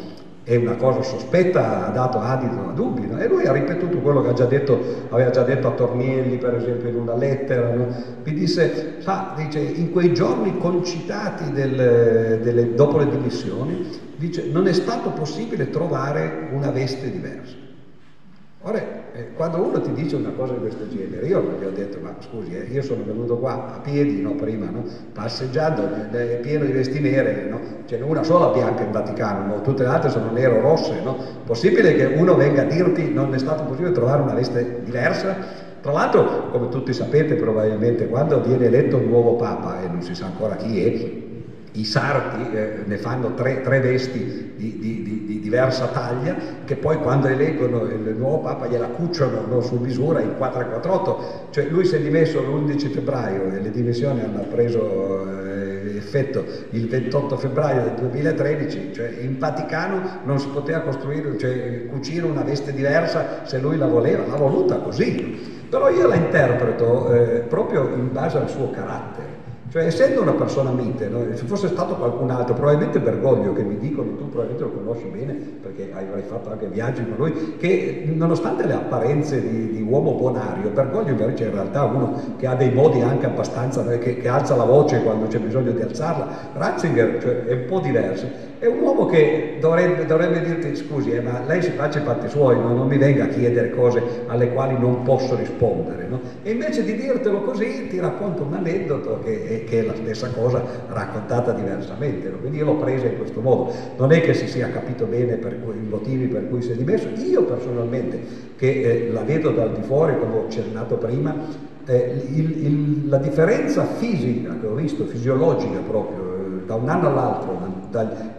È una cosa sospetta, ha dato adito a dubbi, no? e lui ha ripetuto quello che già detto, aveva già detto a Tornielli, per esempio, in una lettera, no? mi disse, sa, dice, in quei giorni concitati del, delle, dopo le dimissioni, dice, non è stato possibile trovare una veste diversa. Ora, eh, quando uno ti dice una cosa di questo genere, io gli ho detto, ma scusi, eh, io sono venuto qua a piedi, no, prima, no, passeggiando, è pieno di vesti nere, no, ce n'è una sola bianca in Vaticano, no, tutte le altre sono nero-rosse, no? Possibile che uno venga a dirti non è stato possibile trovare una veste diversa? Tra l'altro, come tutti sapete probabilmente, quando viene eletto un nuovo Papa, e non si sa ancora chi è, i sarti eh, ne fanno tre, tre vesti di, di, di, diversa taglia che poi quando eleggono il nuovo Papa gliela cucciano no, su misura in 448, cioè lui si è dimesso l'11 febbraio e le dimissioni hanno preso eh, effetto il 28 febbraio del 2013, cioè in Vaticano non si poteva costruire, cioè cucire una veste diversa se lui la voleva, l'ha voluta così, però io la interpreto eh, proprio in base al suo carattere. Cioè, essendo una persona mite, no? se fosse stato qualcun altro, probabilmente Bergoglio, che mi dicono, tu probabilmente lo conosci bene, perché avrai fatto anche viaggi con lui, che nonostante le apparenze di, di uomo bonario, Bergoglio invece in realtà è uno che ha dei modi anche abbastanza, che, che alza la voce quando c'è bisogno di alzarla. Ratzinger cioè, è un po' diverso, è un uomo che dovrebbe, dovrebbe dirti, scusi, eh, ma lei si faccia i fatti suoi, no? non mi venga a chiedere cose alle quali non posso rispondere. No? E invece di dirtelo così ti racconto un aneddoto che che è la stessa cosa raccontata diversamente. No? Quindi io l'ho presa in questo modo. Non è che si sia capito bene cui, i motivi per cui si è dimesso. Io personalmente, che eh, la vedo dal di fuori, come ho accennato prima, eh, il, il, la differenza fisica che ho visto, fisiologica proprio, da un anno all'altro,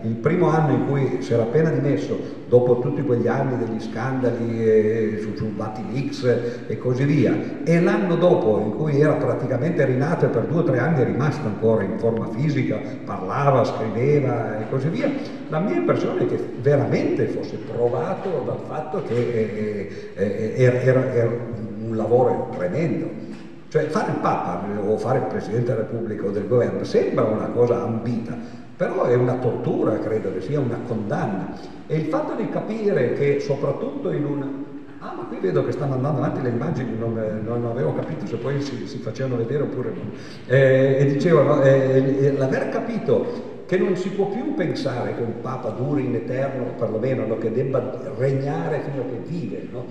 il primo anno in cui si era appena dimesso, dopo tutti quegli anni degli scandali eh, su, Batilix e così via, e l'anno dopo in cui era praticamente rinato e per due o tre anni è rimasto ancora in forma fisica, parlava, scriveva e così via, la mia impressione è che veramente fosse provato dal fatto che eh, eh, era, era, era un lavoro tremendo Cioè fare il Papa o fare il Presidente della Repubblica o del governo sembra una cosa ambita, però è una tortura, credo che sia una condanna. E il fatto di capire che soprattutto in un... Ah, ma qui vedo che stanno andando avanti le immagini, non, non avevo capito se poi si, si facevano vedere oppure no. Eh, e dicevano, eh, l'aver capito che non si può più pensare che un Papa duri in eterno, perlomeno no, che debba regnare fino a che vive, no?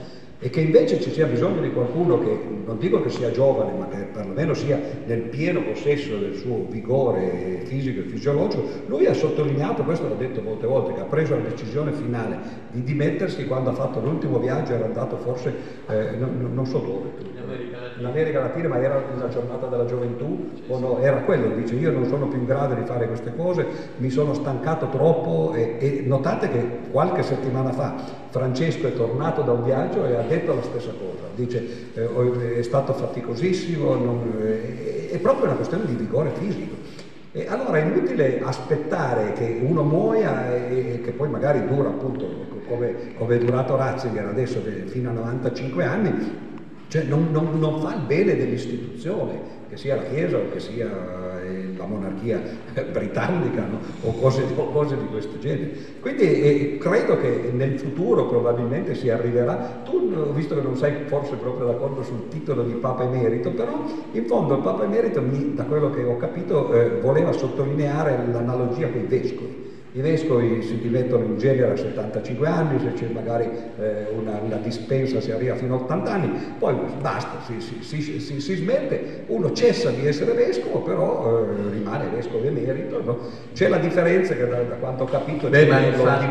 E che invece ci sia bisogno di qualcuno che, non dico che sia giovane, ma che perlomeno sia nel pieno possesso del suo vigore fisico e fisiologico, lui ha sottolineato, questo l'ho detto molte volte, che ha preso la decisione finale di dimettersi quando ha fatto l'ultimo viaggio, era andato forse, eh, non, non so dove, in America Latina, ma era la giornata della gioventù o no? Era quello, dice io non sono più in grado di fare queste cose, mi sono stancato troppo e, e notate che qualche settimana fa Francesco è tornato da un viaggio e ha detto la stessa cosa, dice eh, è stato faticosissimo, non, eh, è proprio una questione di vigore fisico. E allora è inutile aspettare che uno muoia e, che poi magari dura appunto come, come è durato Ratzinger adesso fino a 95 anni, cioè non, non, non fa il bene dell'istituzione, che sia la Chiesa o che sia eh, la monarchia britannica no? o, cose, o, cose, di questo genere. Quindi eh, credo che nel futuro probabilmente si arriverà, tu ho visto che non sei forse proprio d'accordo sul titolo di Papa Emerito, però in fondo il Papa Emerito, da quello che ho capito, eh, voleva sottolineare l'analogia con i vescovi i vescovi si dimettono in genere a 75 anni, se c'è magari eh, una, una, dispensa si arriva fino a 80 anni, poi basta, si, si, si, si smette, uno cessa di essere vescovo, però eh, rimane vescovo emerito. No? C'è la differenza che da, da quanto ho capito Beh, ma infatti,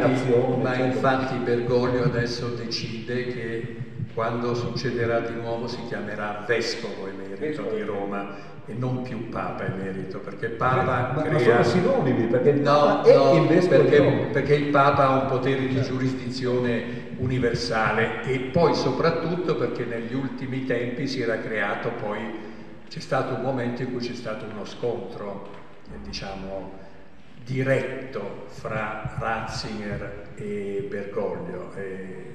ma infatti Bergoglio adesso decide che quando succederà di nuovo si chiamerà vescovo emerito di Roma e non più Papa emerito, perché il Papa ma, crea... ma sono sinonimi, perché il Papa no, è il perché, perché il Papa ha un potere di giurisdizione universale e poi soprattutto perché negli ultimi tempi si era creato poi, c'è stato un momento in cui c'è stato uno scontro, eh, diciamo, diretto fra Ratzinger e Bergoglio. E,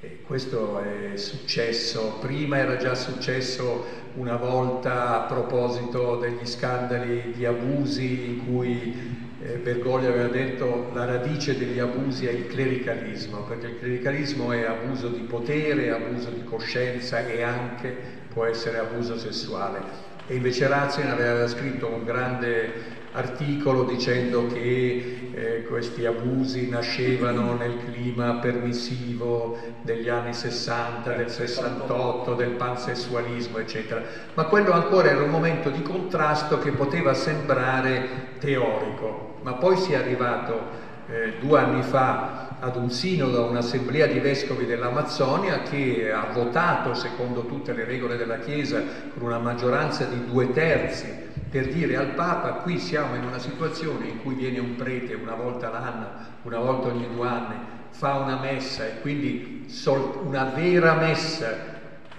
e questo è successo, prima era già successo una volta a proposito degli scandali di abusi in cui eh, Bergoglio aveva detto la radice degli abusi è il clericalismo, perché il clericalismo è abuso di potere, abuso di coscienza e anche può essere abuso sessuale. E invece Ratzinger aveva scritto un grande articolo dicendo che eh, questi abusi nascevano nel clima permissivo degli anni 60, del 68, del pansessualismo, eccetera. Ma quello ancora era un momento di contrasto che poteva sembrare teorico, ma poi si è arrivato eh, due anni fa ad un sinodo, un'assemblea di vescovi dell'Amazzonia che ha votato secondo tutte le regole della Chiesa con una maggioranza di due terzi per dire al Papa qui siamo in una situazione in cui viene un prete una volta l'anno, una volta ogni due anni, fa una messa e quindi una vera messa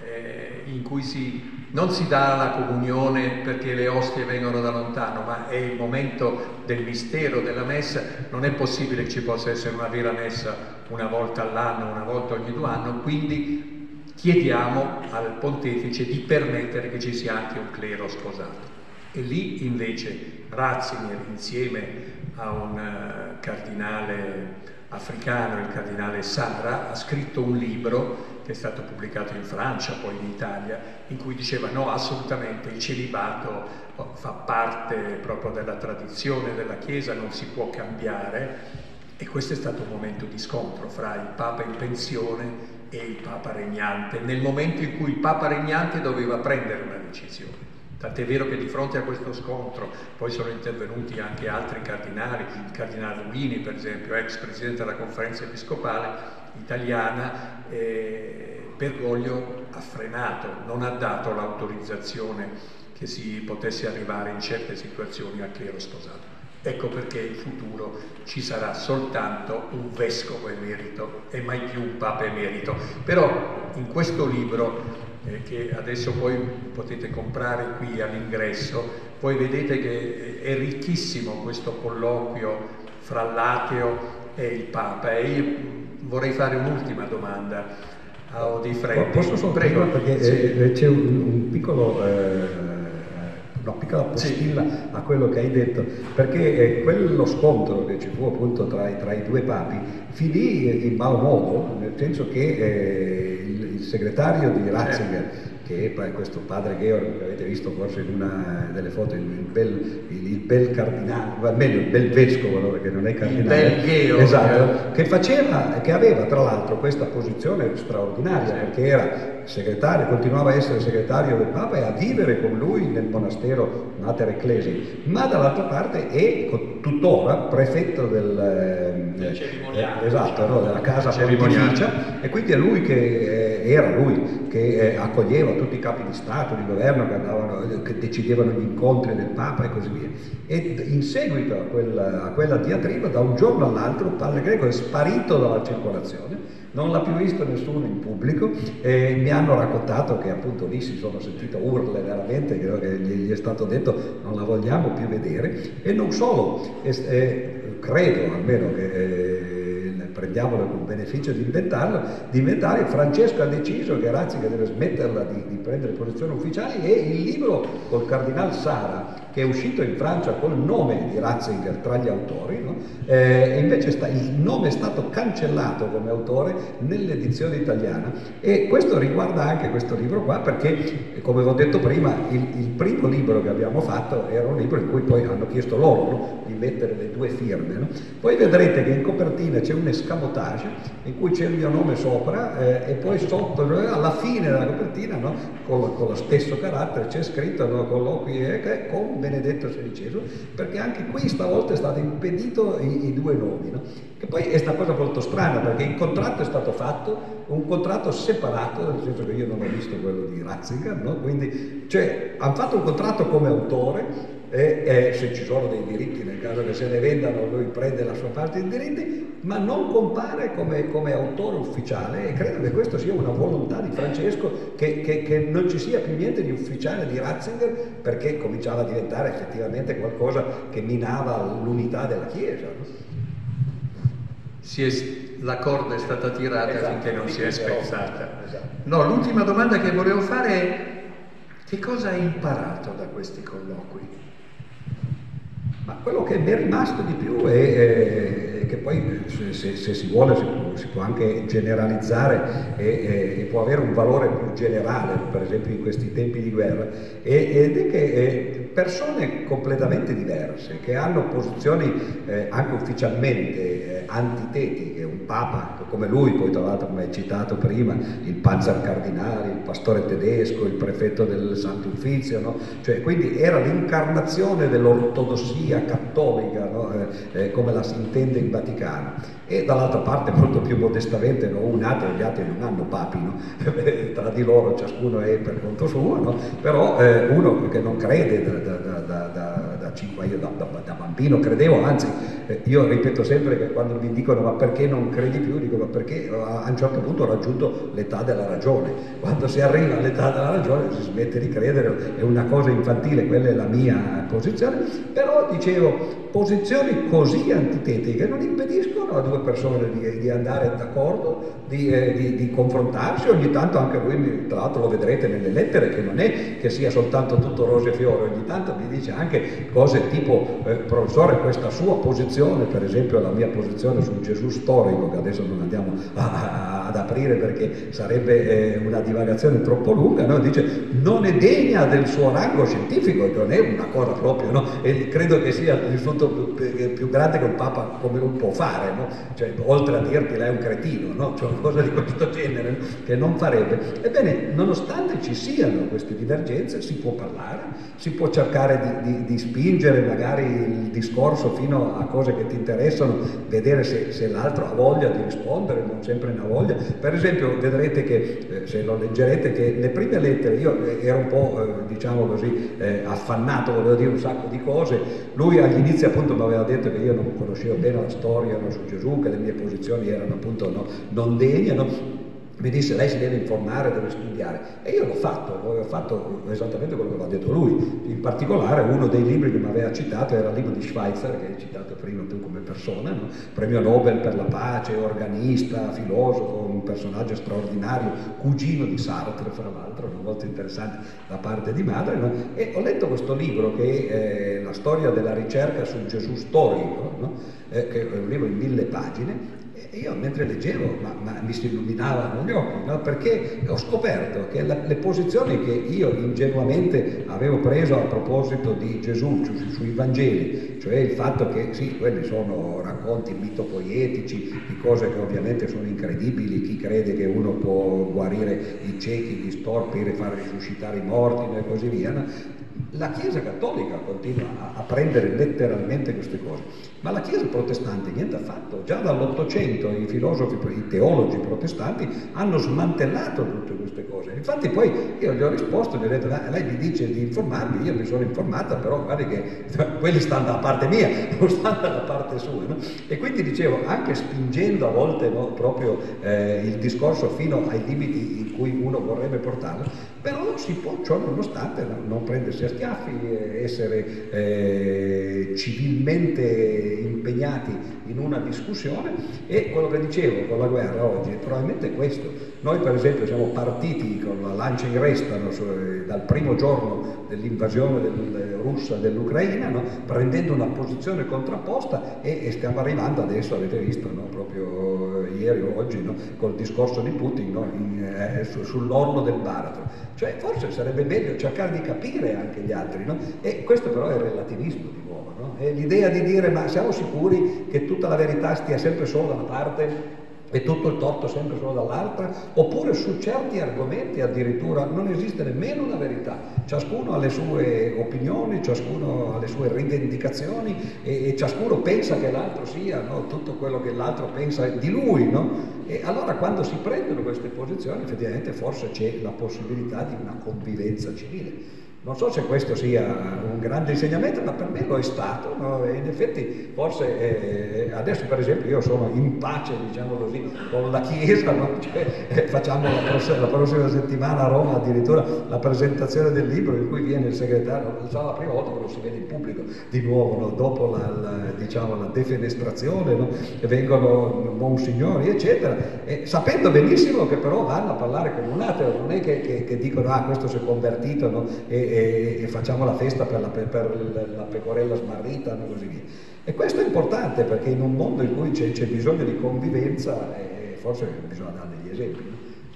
eh, in cui si, non si dà la comunione perché le ostie vengono da lontano, ma è il momento del mistero della messa, non è possibile che ci possa essere una vera messa una volta all'anno, una volta ogni due anni, quindi chiediamo al pontefice di permettere che ci sia anche un clero sposato. E lì invece Ratzinger insieme a un uh, cardinale africano, il cardinale Sara, ha scritto un libro che è stato pubblicato in Francia, poi in Italia, in cui diceva no, assolutamente il celibato oh, fa parte proprio della tradizione della Chiesa, non si può cambiare e questo è stato un momento di scontro fra il Papa in pensione e il Papa regnante, nel momento in cui il Papa regnante doveva prendere una decisione. Tant'è vero che di fronte a questo scontro poi sono intervenuti anche altri cardinali, il cardinale Rubini per esempio, ex presidente della conferenza episcopale italiana, eh, Bergoglio ha frenato, non ha dato l'autorizzazione che si potesse arrivare in certe situazioni a clero sposato. Ecco perché in futuro ci sarà soltanto un vescovo emerito e mai più un papa emerito. Però in questo libro eh, che adesso poi potete comprare qui all'ingresso, voi vedete che è ricchissimo questo colloquio fra l'ateo e il Papa e io vorrei fare un'ultima domanda a Odifreddi. Posso solo prego perché sì. eh, c'è un, un piccolo... Eh, una piccola postilla sì. a quello che hai detto, perché eh, quello scontro che ci fu appunto tra, tra, i due papi finì in malo modo, nel senso che eh, segretario di Ratzinger eh che è questo padre Georg che avete visto forse in una delle foto, il bel, il bel cardinale, meglio il bel vescovo perché non è cardinale, il bel Georg. esatto, che faceva, che aveva tra l'altro questa posizione straordinaria sì. perché era segretario, continuava a essere segretario del Papa e a vivere con lui nel monastero Mater Ecclesi, ma dall'altra parte è tuttora prefetto del, del eh, esatto, no, della casa pontificia. E quindi è lui che eh, era lui che eh, accoglieva tutti i capi di Stato, di governo che, andavano, che decidevano gli incontri del Papa e così via. E in seguito a quella, a quella diatriba, da un giorno all'altro, il padre Greco è sparito dalla circolazione non l'ha più visto nessuno in pubblico e mi hanno raccontato che appunto lì si sono sentite urle veramente, che gli è stato detto non la vogliamo più vedere e non solo, eh, credo almeno che eh, prendiamolo con beneficio di inventarlo, di inventare, Francesco ha deciso che Ratzinger deve smetterla di, di prendere posizioni ufficiali e il libro col cardinal Sara che è uscito in Francia col nome di Ratzinger tra gli autori, no? eh, invece sta, il nome è stato cancellato come autore nell'edizione italiana e questo riguarda anche questo libro qua perché, come ho detto prima, il, il, primo libro che abbiamo fatto era un libro in cui poi hanno chiesto loro no? Mettere le due firme. No? Poi vedrete che in copertina c'è un escamotage in cui c'è il mio nome sopra eh, e poi sotto, alla fine della copertina, con, con, lo stesso carattere, c'è scritto colloqui eh, con Benedetto XVI, perché anche qui stavolta è stato impedito i, i due nomi. No? Che poi è una cosa molto strana, perché il contratto è stato fatto, un contratto separato, nel senso che io non ho visto quello di Ratzinger, no? quindi cioè, hanno fatto un contratto come autore, e, e, se ci sono dei diritti, nel caso che se ne vendano, lui prende la sua parte di diritti, ma non compare come, come autore ufficiale e credo che questa sia una volontà di Francesco che, che, che, non ci sia più niente di ufficiale di Ratzinger perché cominciava a diventare effettivamente qualcosa che minava l'unità della Chiesa. No? È, la corda è stata tirata esatto, finché non si è spezzata. Esatto. No, l'ultima domanda che volevo fare è che cosa hai imparato da questi colloqui? Ma quello che mi è rimasto di più è, è che poi se, se, si vuole si può, si può anche generalizzare e, e, può avere un valore più generale, per esempio in questi tempi di guerra, ed è che persone completamente diverse, che hanno posizioni eh, anche ufficialmente eh, antitetiche, un papa come lui, poi tra l'altro come hai citato prima, il panzer cardinale, il pastore tedesco, il prefetto del Santo Uffizio, no? cioè, quindi era l'incarnazione dell'ortodossia cattolica, no? eh, eh come la si intende in Vaticano e dall'altra parte molto più modestamente no? un altro e gli altri non hanno papi, tra di loro ciascuno è per conto suo, però eh, uno che non crede da, da, da, da 5 io da, bambino credevo, anzi eh, io ripeto sempre che quando mi dicono ma perché non credi più, dico ma perché? A un certo punto ho raggiunto l'età della ragione, quando si arriva all'età della ragione si smette di credere, è una cosa infantile, quella è la mia posizione, però dicevo posizioni così antitetiche non impediscono a due persone di, di andare d'accordo, di, eh, di, di, confrontarsi, ogni tanto anche lui, tra l'altro lo vedrete nelle lettere, che non è che sia soltanto tutto rose e fiore, ogni tanto mi dice anche cose tipo, eh, professore, questa sua posizione, per esempio la mia posizione sul Gesù storico, che adesso non andiamo a, a, ad aprire perché sarebbe eh, una divagazione troppo lunga, no? dice non è degna del suo rango scientifico, non è una cosa proprio, no? e credo che sia il risultato più, più, grande che un Papa come non può fare, no? cioè, oltre a dirti lei è un cretino, no? cioè una cosa di questo genere che non farebbe. Ebbene, nonostante ci siano queste divergenze, si può parlare, si può cercare di, di, di spingere magari il discorso fino a cose che ti interessano, vedere se, se, l'altro ha voglia di rispondere, non sempre ne ha voglia. Per esempio, vedrete che, eh, se lo leggerete, che le prime lettere, io eh, ero un po', eh, diciamo così, affannato, volevo dire un sacco di cose, lui agli inizi appunto mi aveva detto che io non conoscevo bene la storia no, su Gesù, che le mie posizioni erano appunto no, non degne, no? mi disse lei si deve informare, deve studiare e io l'ho fatto, ho fatto esattamente quello che aveva detto lui, in particolare uno dei libri che mi aveva citato era il libro di Schweitzer, che hai citato prima tu come persona, no? premio Nobel per la pace, organista, filosofo, un personaggio straordinario, cugino di Sartre fra l'altro, molto interessante da parte di madre, no? e ho letto questo libro che è la storia della ricerca sul Gesù storico, no? eh, che è un libro in mille pagine, e io mentre leggevo ma, ma mi si illuminavano gli occhi, no? perché ho scoperto che la, le posizioni che io ingenuamente avevo preso a proposito di Gesù cioè, sui Vangeli, cioè il fatto che sì, quelli sono racconti mitopoietici di cose che ovviamente sono incredibili, chi crede che uno può guarire i ciechi, gli storpi, far risuscitare i morti e così via, no? La Chiesa cattolica continua a, a, prendere letteralmente queste cose, ma la Chiesa protestante niente affatto. Già dall'Ottocento i filosofi, i teologi protestanti hanno smantellato tutte queste cose. Infatti poi io gli ho risposto, gli ho detto, lei mi dice di informarmi, io mi sono informata, però guardi che quelli stanno dalla parte mia, non stanno dalla parte sua. No? E quindi dicevo, anche spingendo a volte no, proprio eh, il discorso fino ai limiti in cui uno vorrebbe portarlo, però si può, ciò nonostante, no, non prendersi a schiaffi, essere eh, civilmente impegnati in una discussione e quello che dicevo con la guerra oggi è probabilmente questo. Noi per esempio siamo partiti con la lancia in resta no, dal primo giorno dell'invasione del, russa dell'Ucraina, no, prendendo una posizione contrapposta e, e, stiamo arrivando adesso, avete visto, proprio ieri o oggi, col discorso di Putin in, eh, sull'orlo del baratro. Cioè forse sarebbe meglio cercare di capire anche gli altri, no? E questo però è relativismo di nuovo, È l'idea di dire ma siamo sicuri che tutta la verità stia sempre solo da una parte e tutto il torto sempre solo dall'altra, oppure su certi argomenti addirittura non esiste nemmeno una verità, ciascuno ha le sue opinioni, ciascuno ha le sue rivendicazioni e, e ciascuno pensa che l'altro sia no? tutto quello che l'altro pensa di lui, no? E allora quando si prendono queste posizioni effettivamente forse c'è la possibilità di una convivenza civile. Non so se questo sia un grande insegnamento, ma per me lo è stato. No? in effetti, forse eh, adesso, per esempio, io sono in pace, diciamo così, con la Chiesa. No? Cioè, eh, facciamo la prossima, la prossima, settimana a Roma addirittura la presentazione del libro in cui viene il segretario. È la prima volta che lo si vede in pubblico di nuovo, no? dopo la, la, diciamo, la defenestrazione, vengono monsignori, eccetera, e sapendo benissimo che però vanno a parlare con un ateo, non è che, che, che dicono ah questo si è convertito e, e, e facciamo la festa per la, per la pecorella smarrita e così via. E questo è importante perché in un mondo in cui c'è, c'è bisogno di convivenza eh, forse bisogna dare degli esempi.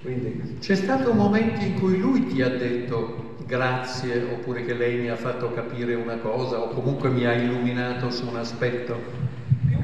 Quindi... C'è stato un momento in cui lui ti ha detto grazie oppure che lei mi ha fatto capire una cosa o comunque mi ha illuminato su un aspetto?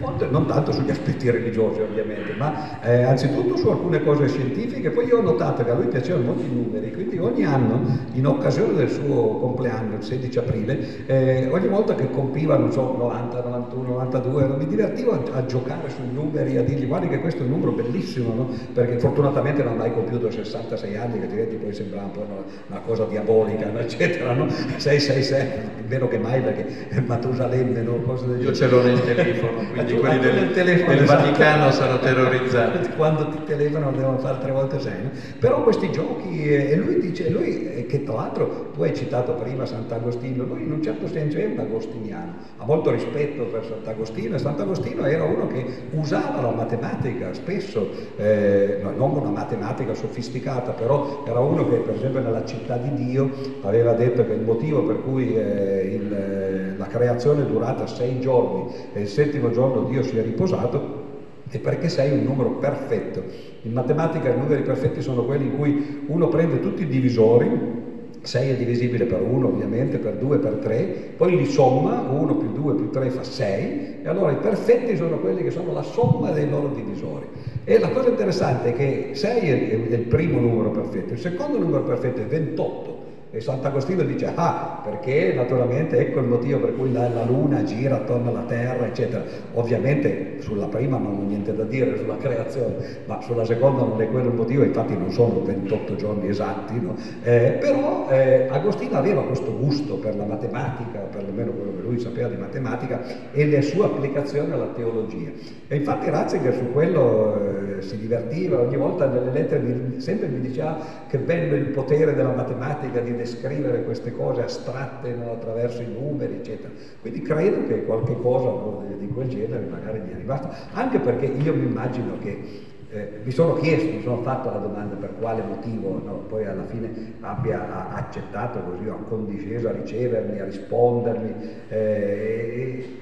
Volte non tanto sugli aspetti religiosi ovviamente, ma eh, anzitutto su alcune cose scientifiche. Poi io ho notato che a lui piacevano molto i numeri, quindi ogni anno, in occasione del suo compleanno, il 16 aprile, eh, ogni volta che compiva, non so, 90, 91, 92, mi divertivo a, a, giocare sui numeri, a dirgli guardi che questo è un numero bellissimo, no? perché fortunatamente non ha mai compiuto 66 anni, che altrimenti poi sembrava un po' una, una cosa diabolica, no? eccetera, no? 666, meno che mai perché Matusalemme, no? Cose del Io ce l'ho nel telefono, quindi quelli del, telefono, del. Vaticano sono terrorizzati. Quando ti telefonano devono fare tre volte sei. Però questi giochi, eh, e lui dice, lui eh, che tra l'altro tu hai citato prima Sant'Agostino, lui in un certo senso è un agostiniano, ha molto rispetto per Sant'Agostino e Sant'Agostino era uno che usava la matematica spesso, eh, non una matematica sofisticata, però era uno che per esempio nella città di Dio aveva detto che il motivo per cui eh, il, la creazione è durata sei giorni e il settimo giorno Dio si è riposato è perché sei un numero perfetto. In matematica i numeri perfetti sono quelli in cui uno prende tutti i divisori, 6 è divisibile per 1 ovviamente, per 2, per 3, poi li somma, 1 più 2 più 3 fa 6, e allora i perfetti sono quelli che sono la somma dei loro divisori. E la cosa interessante è che 6 è il primo numero perfetto, il secondo numero perfetto è 28, E Sant'Agostino dice, ah, perché naturalmente ecco il motivo per cui la, la, Luna gira attorno alla Terra, eccetera. Ovviamente sulla prima non ho niente da dire, sulla creazione, ma sulla seconda non è quello il motivo, infatti non sono 28 giorni esatti, no? eh, però eh, Agostino aveva questo gusto per la matematica, perlomeno quello che lui sapeva di matematica, e le sue applicazioni alla teologia. E infatti Ratzinger su quello eh, si divertiva, ogni volta nelle lettere mi, sempre mi diceva che bello il potere della matematica di descrivere queste cose astratte no, attraverso i numeri, eccetera. Quindi credo che qualche cosa di quel genere magari mi è rimasto, anche perché io mi immagino che eh, mi sono chiesto, mi sono fatto la domanda per quale motivo no, poi alla fine abbia accettato così, ho condiceso a ricevermi, a rispondermi. Eh,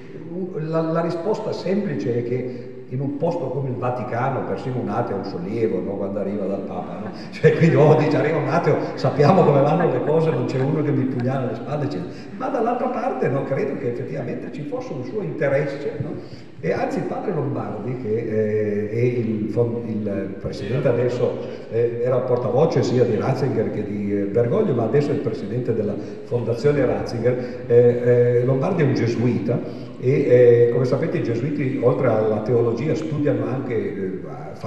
la, la risposta semplice è che in un posto come il Vaticano persino un ateo è un sollievo no? quando arriva dal Papa, no? cioè quindi oh, dice arriva un ateo, sappiamo come vanno le cose, non c'è uno che mi pugnala le spalle, eccetera. ma dall'altra parte no, credo che effettivamente ci fosse un suo interesse e anzi il padre Lombardi che eh, è il, il, presidente adesso, eh, era portavoce sia di Ratzinger che di eh, Bergoglio, ma adesso è il presidente della fondazione Ratzinger, Lombardi è un gesuita e come sapete i gesuiti oltre alla teologia studiano anche,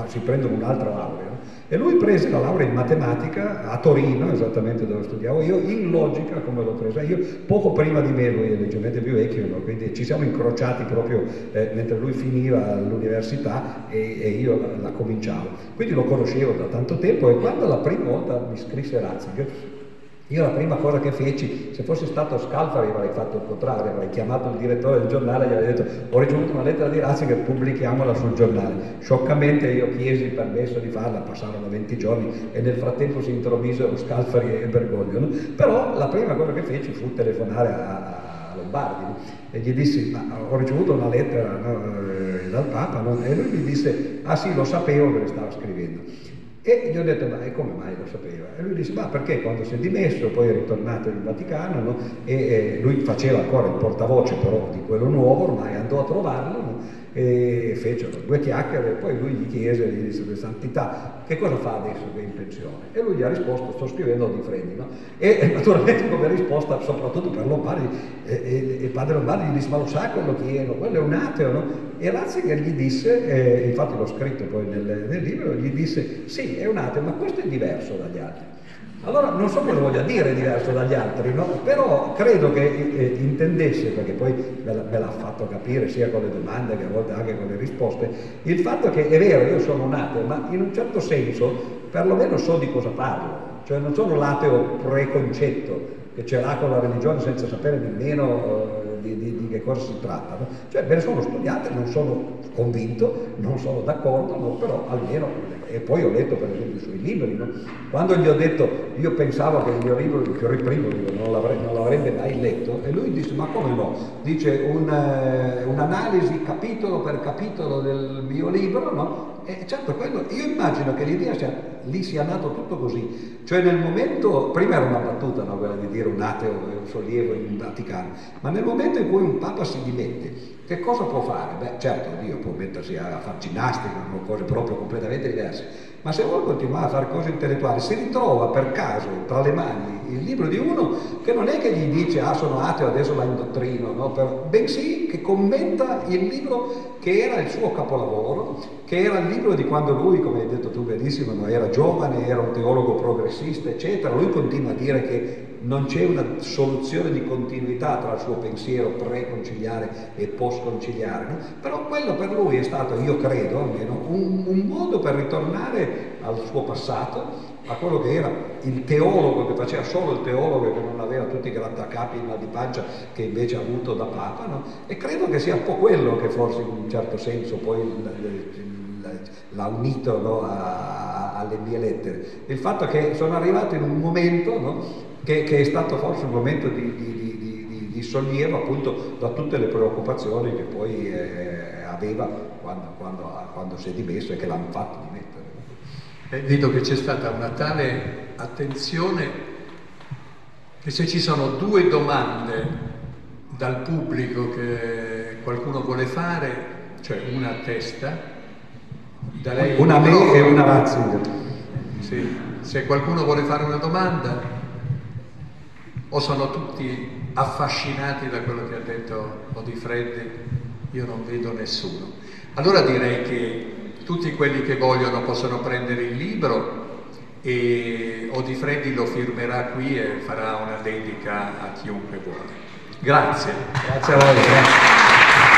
si prendono un'altra laurea e lui prese la laurea in matematica a Torino, esattamente dove studiavo io, in logica come l'ho presa io, poco prima di me, lui è leggermente più vecchio, no? quindi ci siamo incrociati proprio eh, mentre lui finiva l'università e, e, io la cominciavo. Quindi lo conoscevo da tanto tempo e quando la prima volta mi scrisse Ratzinger, io la prima cosa che feci, se fossi stato Scalfari avrei fatto il contrario, avrei chiamato il direttore del giornale e gli avrei detto ho ricevuto una lettera di Ratzinger, pubblichiamola sul giornale. Scioccamente io chiesi il permesso di farla, passarono 20 giorni e nel frattempo si intromisero Scalfari e Bergoglio. No? Però la prima cosa che feci fu telefonare a, a Lombardi no? e gli dissi ma ho ricevuto una lettera no, eh, dal Papa e lui mi disse ah sì lo sapevo che le stava scrivendo. E gli ho detto, ma come mai lo sapeva? E lui disse, ma perché quando si è dimesso, poi è ritornato in Vaticano, no? e, e, lui faceva ancora il portavoce però di quello nuovo, ormai andò a trovarlo, no? e fecero due chiacchiere e poi lui gli chiese, gli disse, santità, che cosa fa adesso che è in pensione? E lui gli ha risposto, sto scrivendo di Freddi, no? E, e naturalmente come risposta, soprattutto per Lombardi, e, e, padre Lombardi gli disse, ma lo sa quello chi è? Quello è un ateo, no? E Ratzinger gli disse, eh, infatti l'ho scritto poi nel, nel libro, gli disse, sì, è un ateo, ma questo è diverso dagli altri. Allora non so cosa voglia dire diverso dagli altri, no? però credo che eh, intendesse, perché poi me, l'ha fatto capire sia con le domande che a volte anche con le risposte, il fatto che è vero, io sono un ateo, ma in un certo senso perlomeno so di cosa parlo, cioè non sono l'ateo preconcetto che ce l'ha con la religione senza sapere nemmeno eh, di, di, di, che cosa si tratta. No? Cioè me ne sono studiate, non sono convinto, non sono d'accordo, no? però almeno e poi ho letto per esempio i suoi libri, no? quando gli ho detto, io pensavo che il mio libro, il mio primo libro, non, non l'avrebbe mai letto, e lui disse, ma come no? Dice un, eh, un'analisi capitolo per capitolo del mio libro, no? E certo, quello, io immagino che l'idea sia, lì sia nato tutto così, cioè nel momento, prima era una battuta, no? quella di dire un ateo è un sollievo in Vaticano, ma nel momento in cui un papa si dimette, che cosa può fare? Beh, certo, Dio può mettersi a fare ginnastica, cose proprio completamente diverse, ma se vuole continuare a fare cose intellettuali, si ritrova per caso tra le mani il libro di uno che non è che gli dice ah sono ateo, adesso la indottrino, no? per, bensì che commenta il libro che era il suo capolavoro, che era il libro di quando lui, come hai detto tu benissimo, era giovane, era un teologo progressista, eccetera. Lui continua a dire che non c'è una soluzione di continuità tra il suo pensiero pre-conciliare e post-conciliare, no? però quello per lui è stato, io credo almeno, un, un modo per ritornare al suo passato a quello che era il teologo, che faceva solo il teologo, che non aveva tutti i grattacapi in di pancia che invece ha avuto da Papa, no? e credo che sia un po' quello che forse in un certo senso poi l'ha unito no, a, alle mie lettere. Il fatto che sono arrivato in un momento no, che, che, è stato forse un momento di, di, di, di, sollievo appunto da tutte le preoccupazioni che poi eh, aveva quando, quando, quando si è dimesso e che l'hanno fatto dimettere. E vedo che c'è stata una tale attenzione che se ci sono due domande dal pubblico che qualcuno vuole fare, cioè una a testa, da lei una a me e una a Ratzinger. Sì. Se qualcuno vuole fare una domanda, o sono tutti affascinati da quello che ha detto Odifreddi? Io non vedo nessuno. Allora direi che tutti quelli che vogliono possono prendere il libro e Odifreddi lo firmerà qui e farà una dedica a chiunque vuole. Grazie. Grazie a voi. Grazie.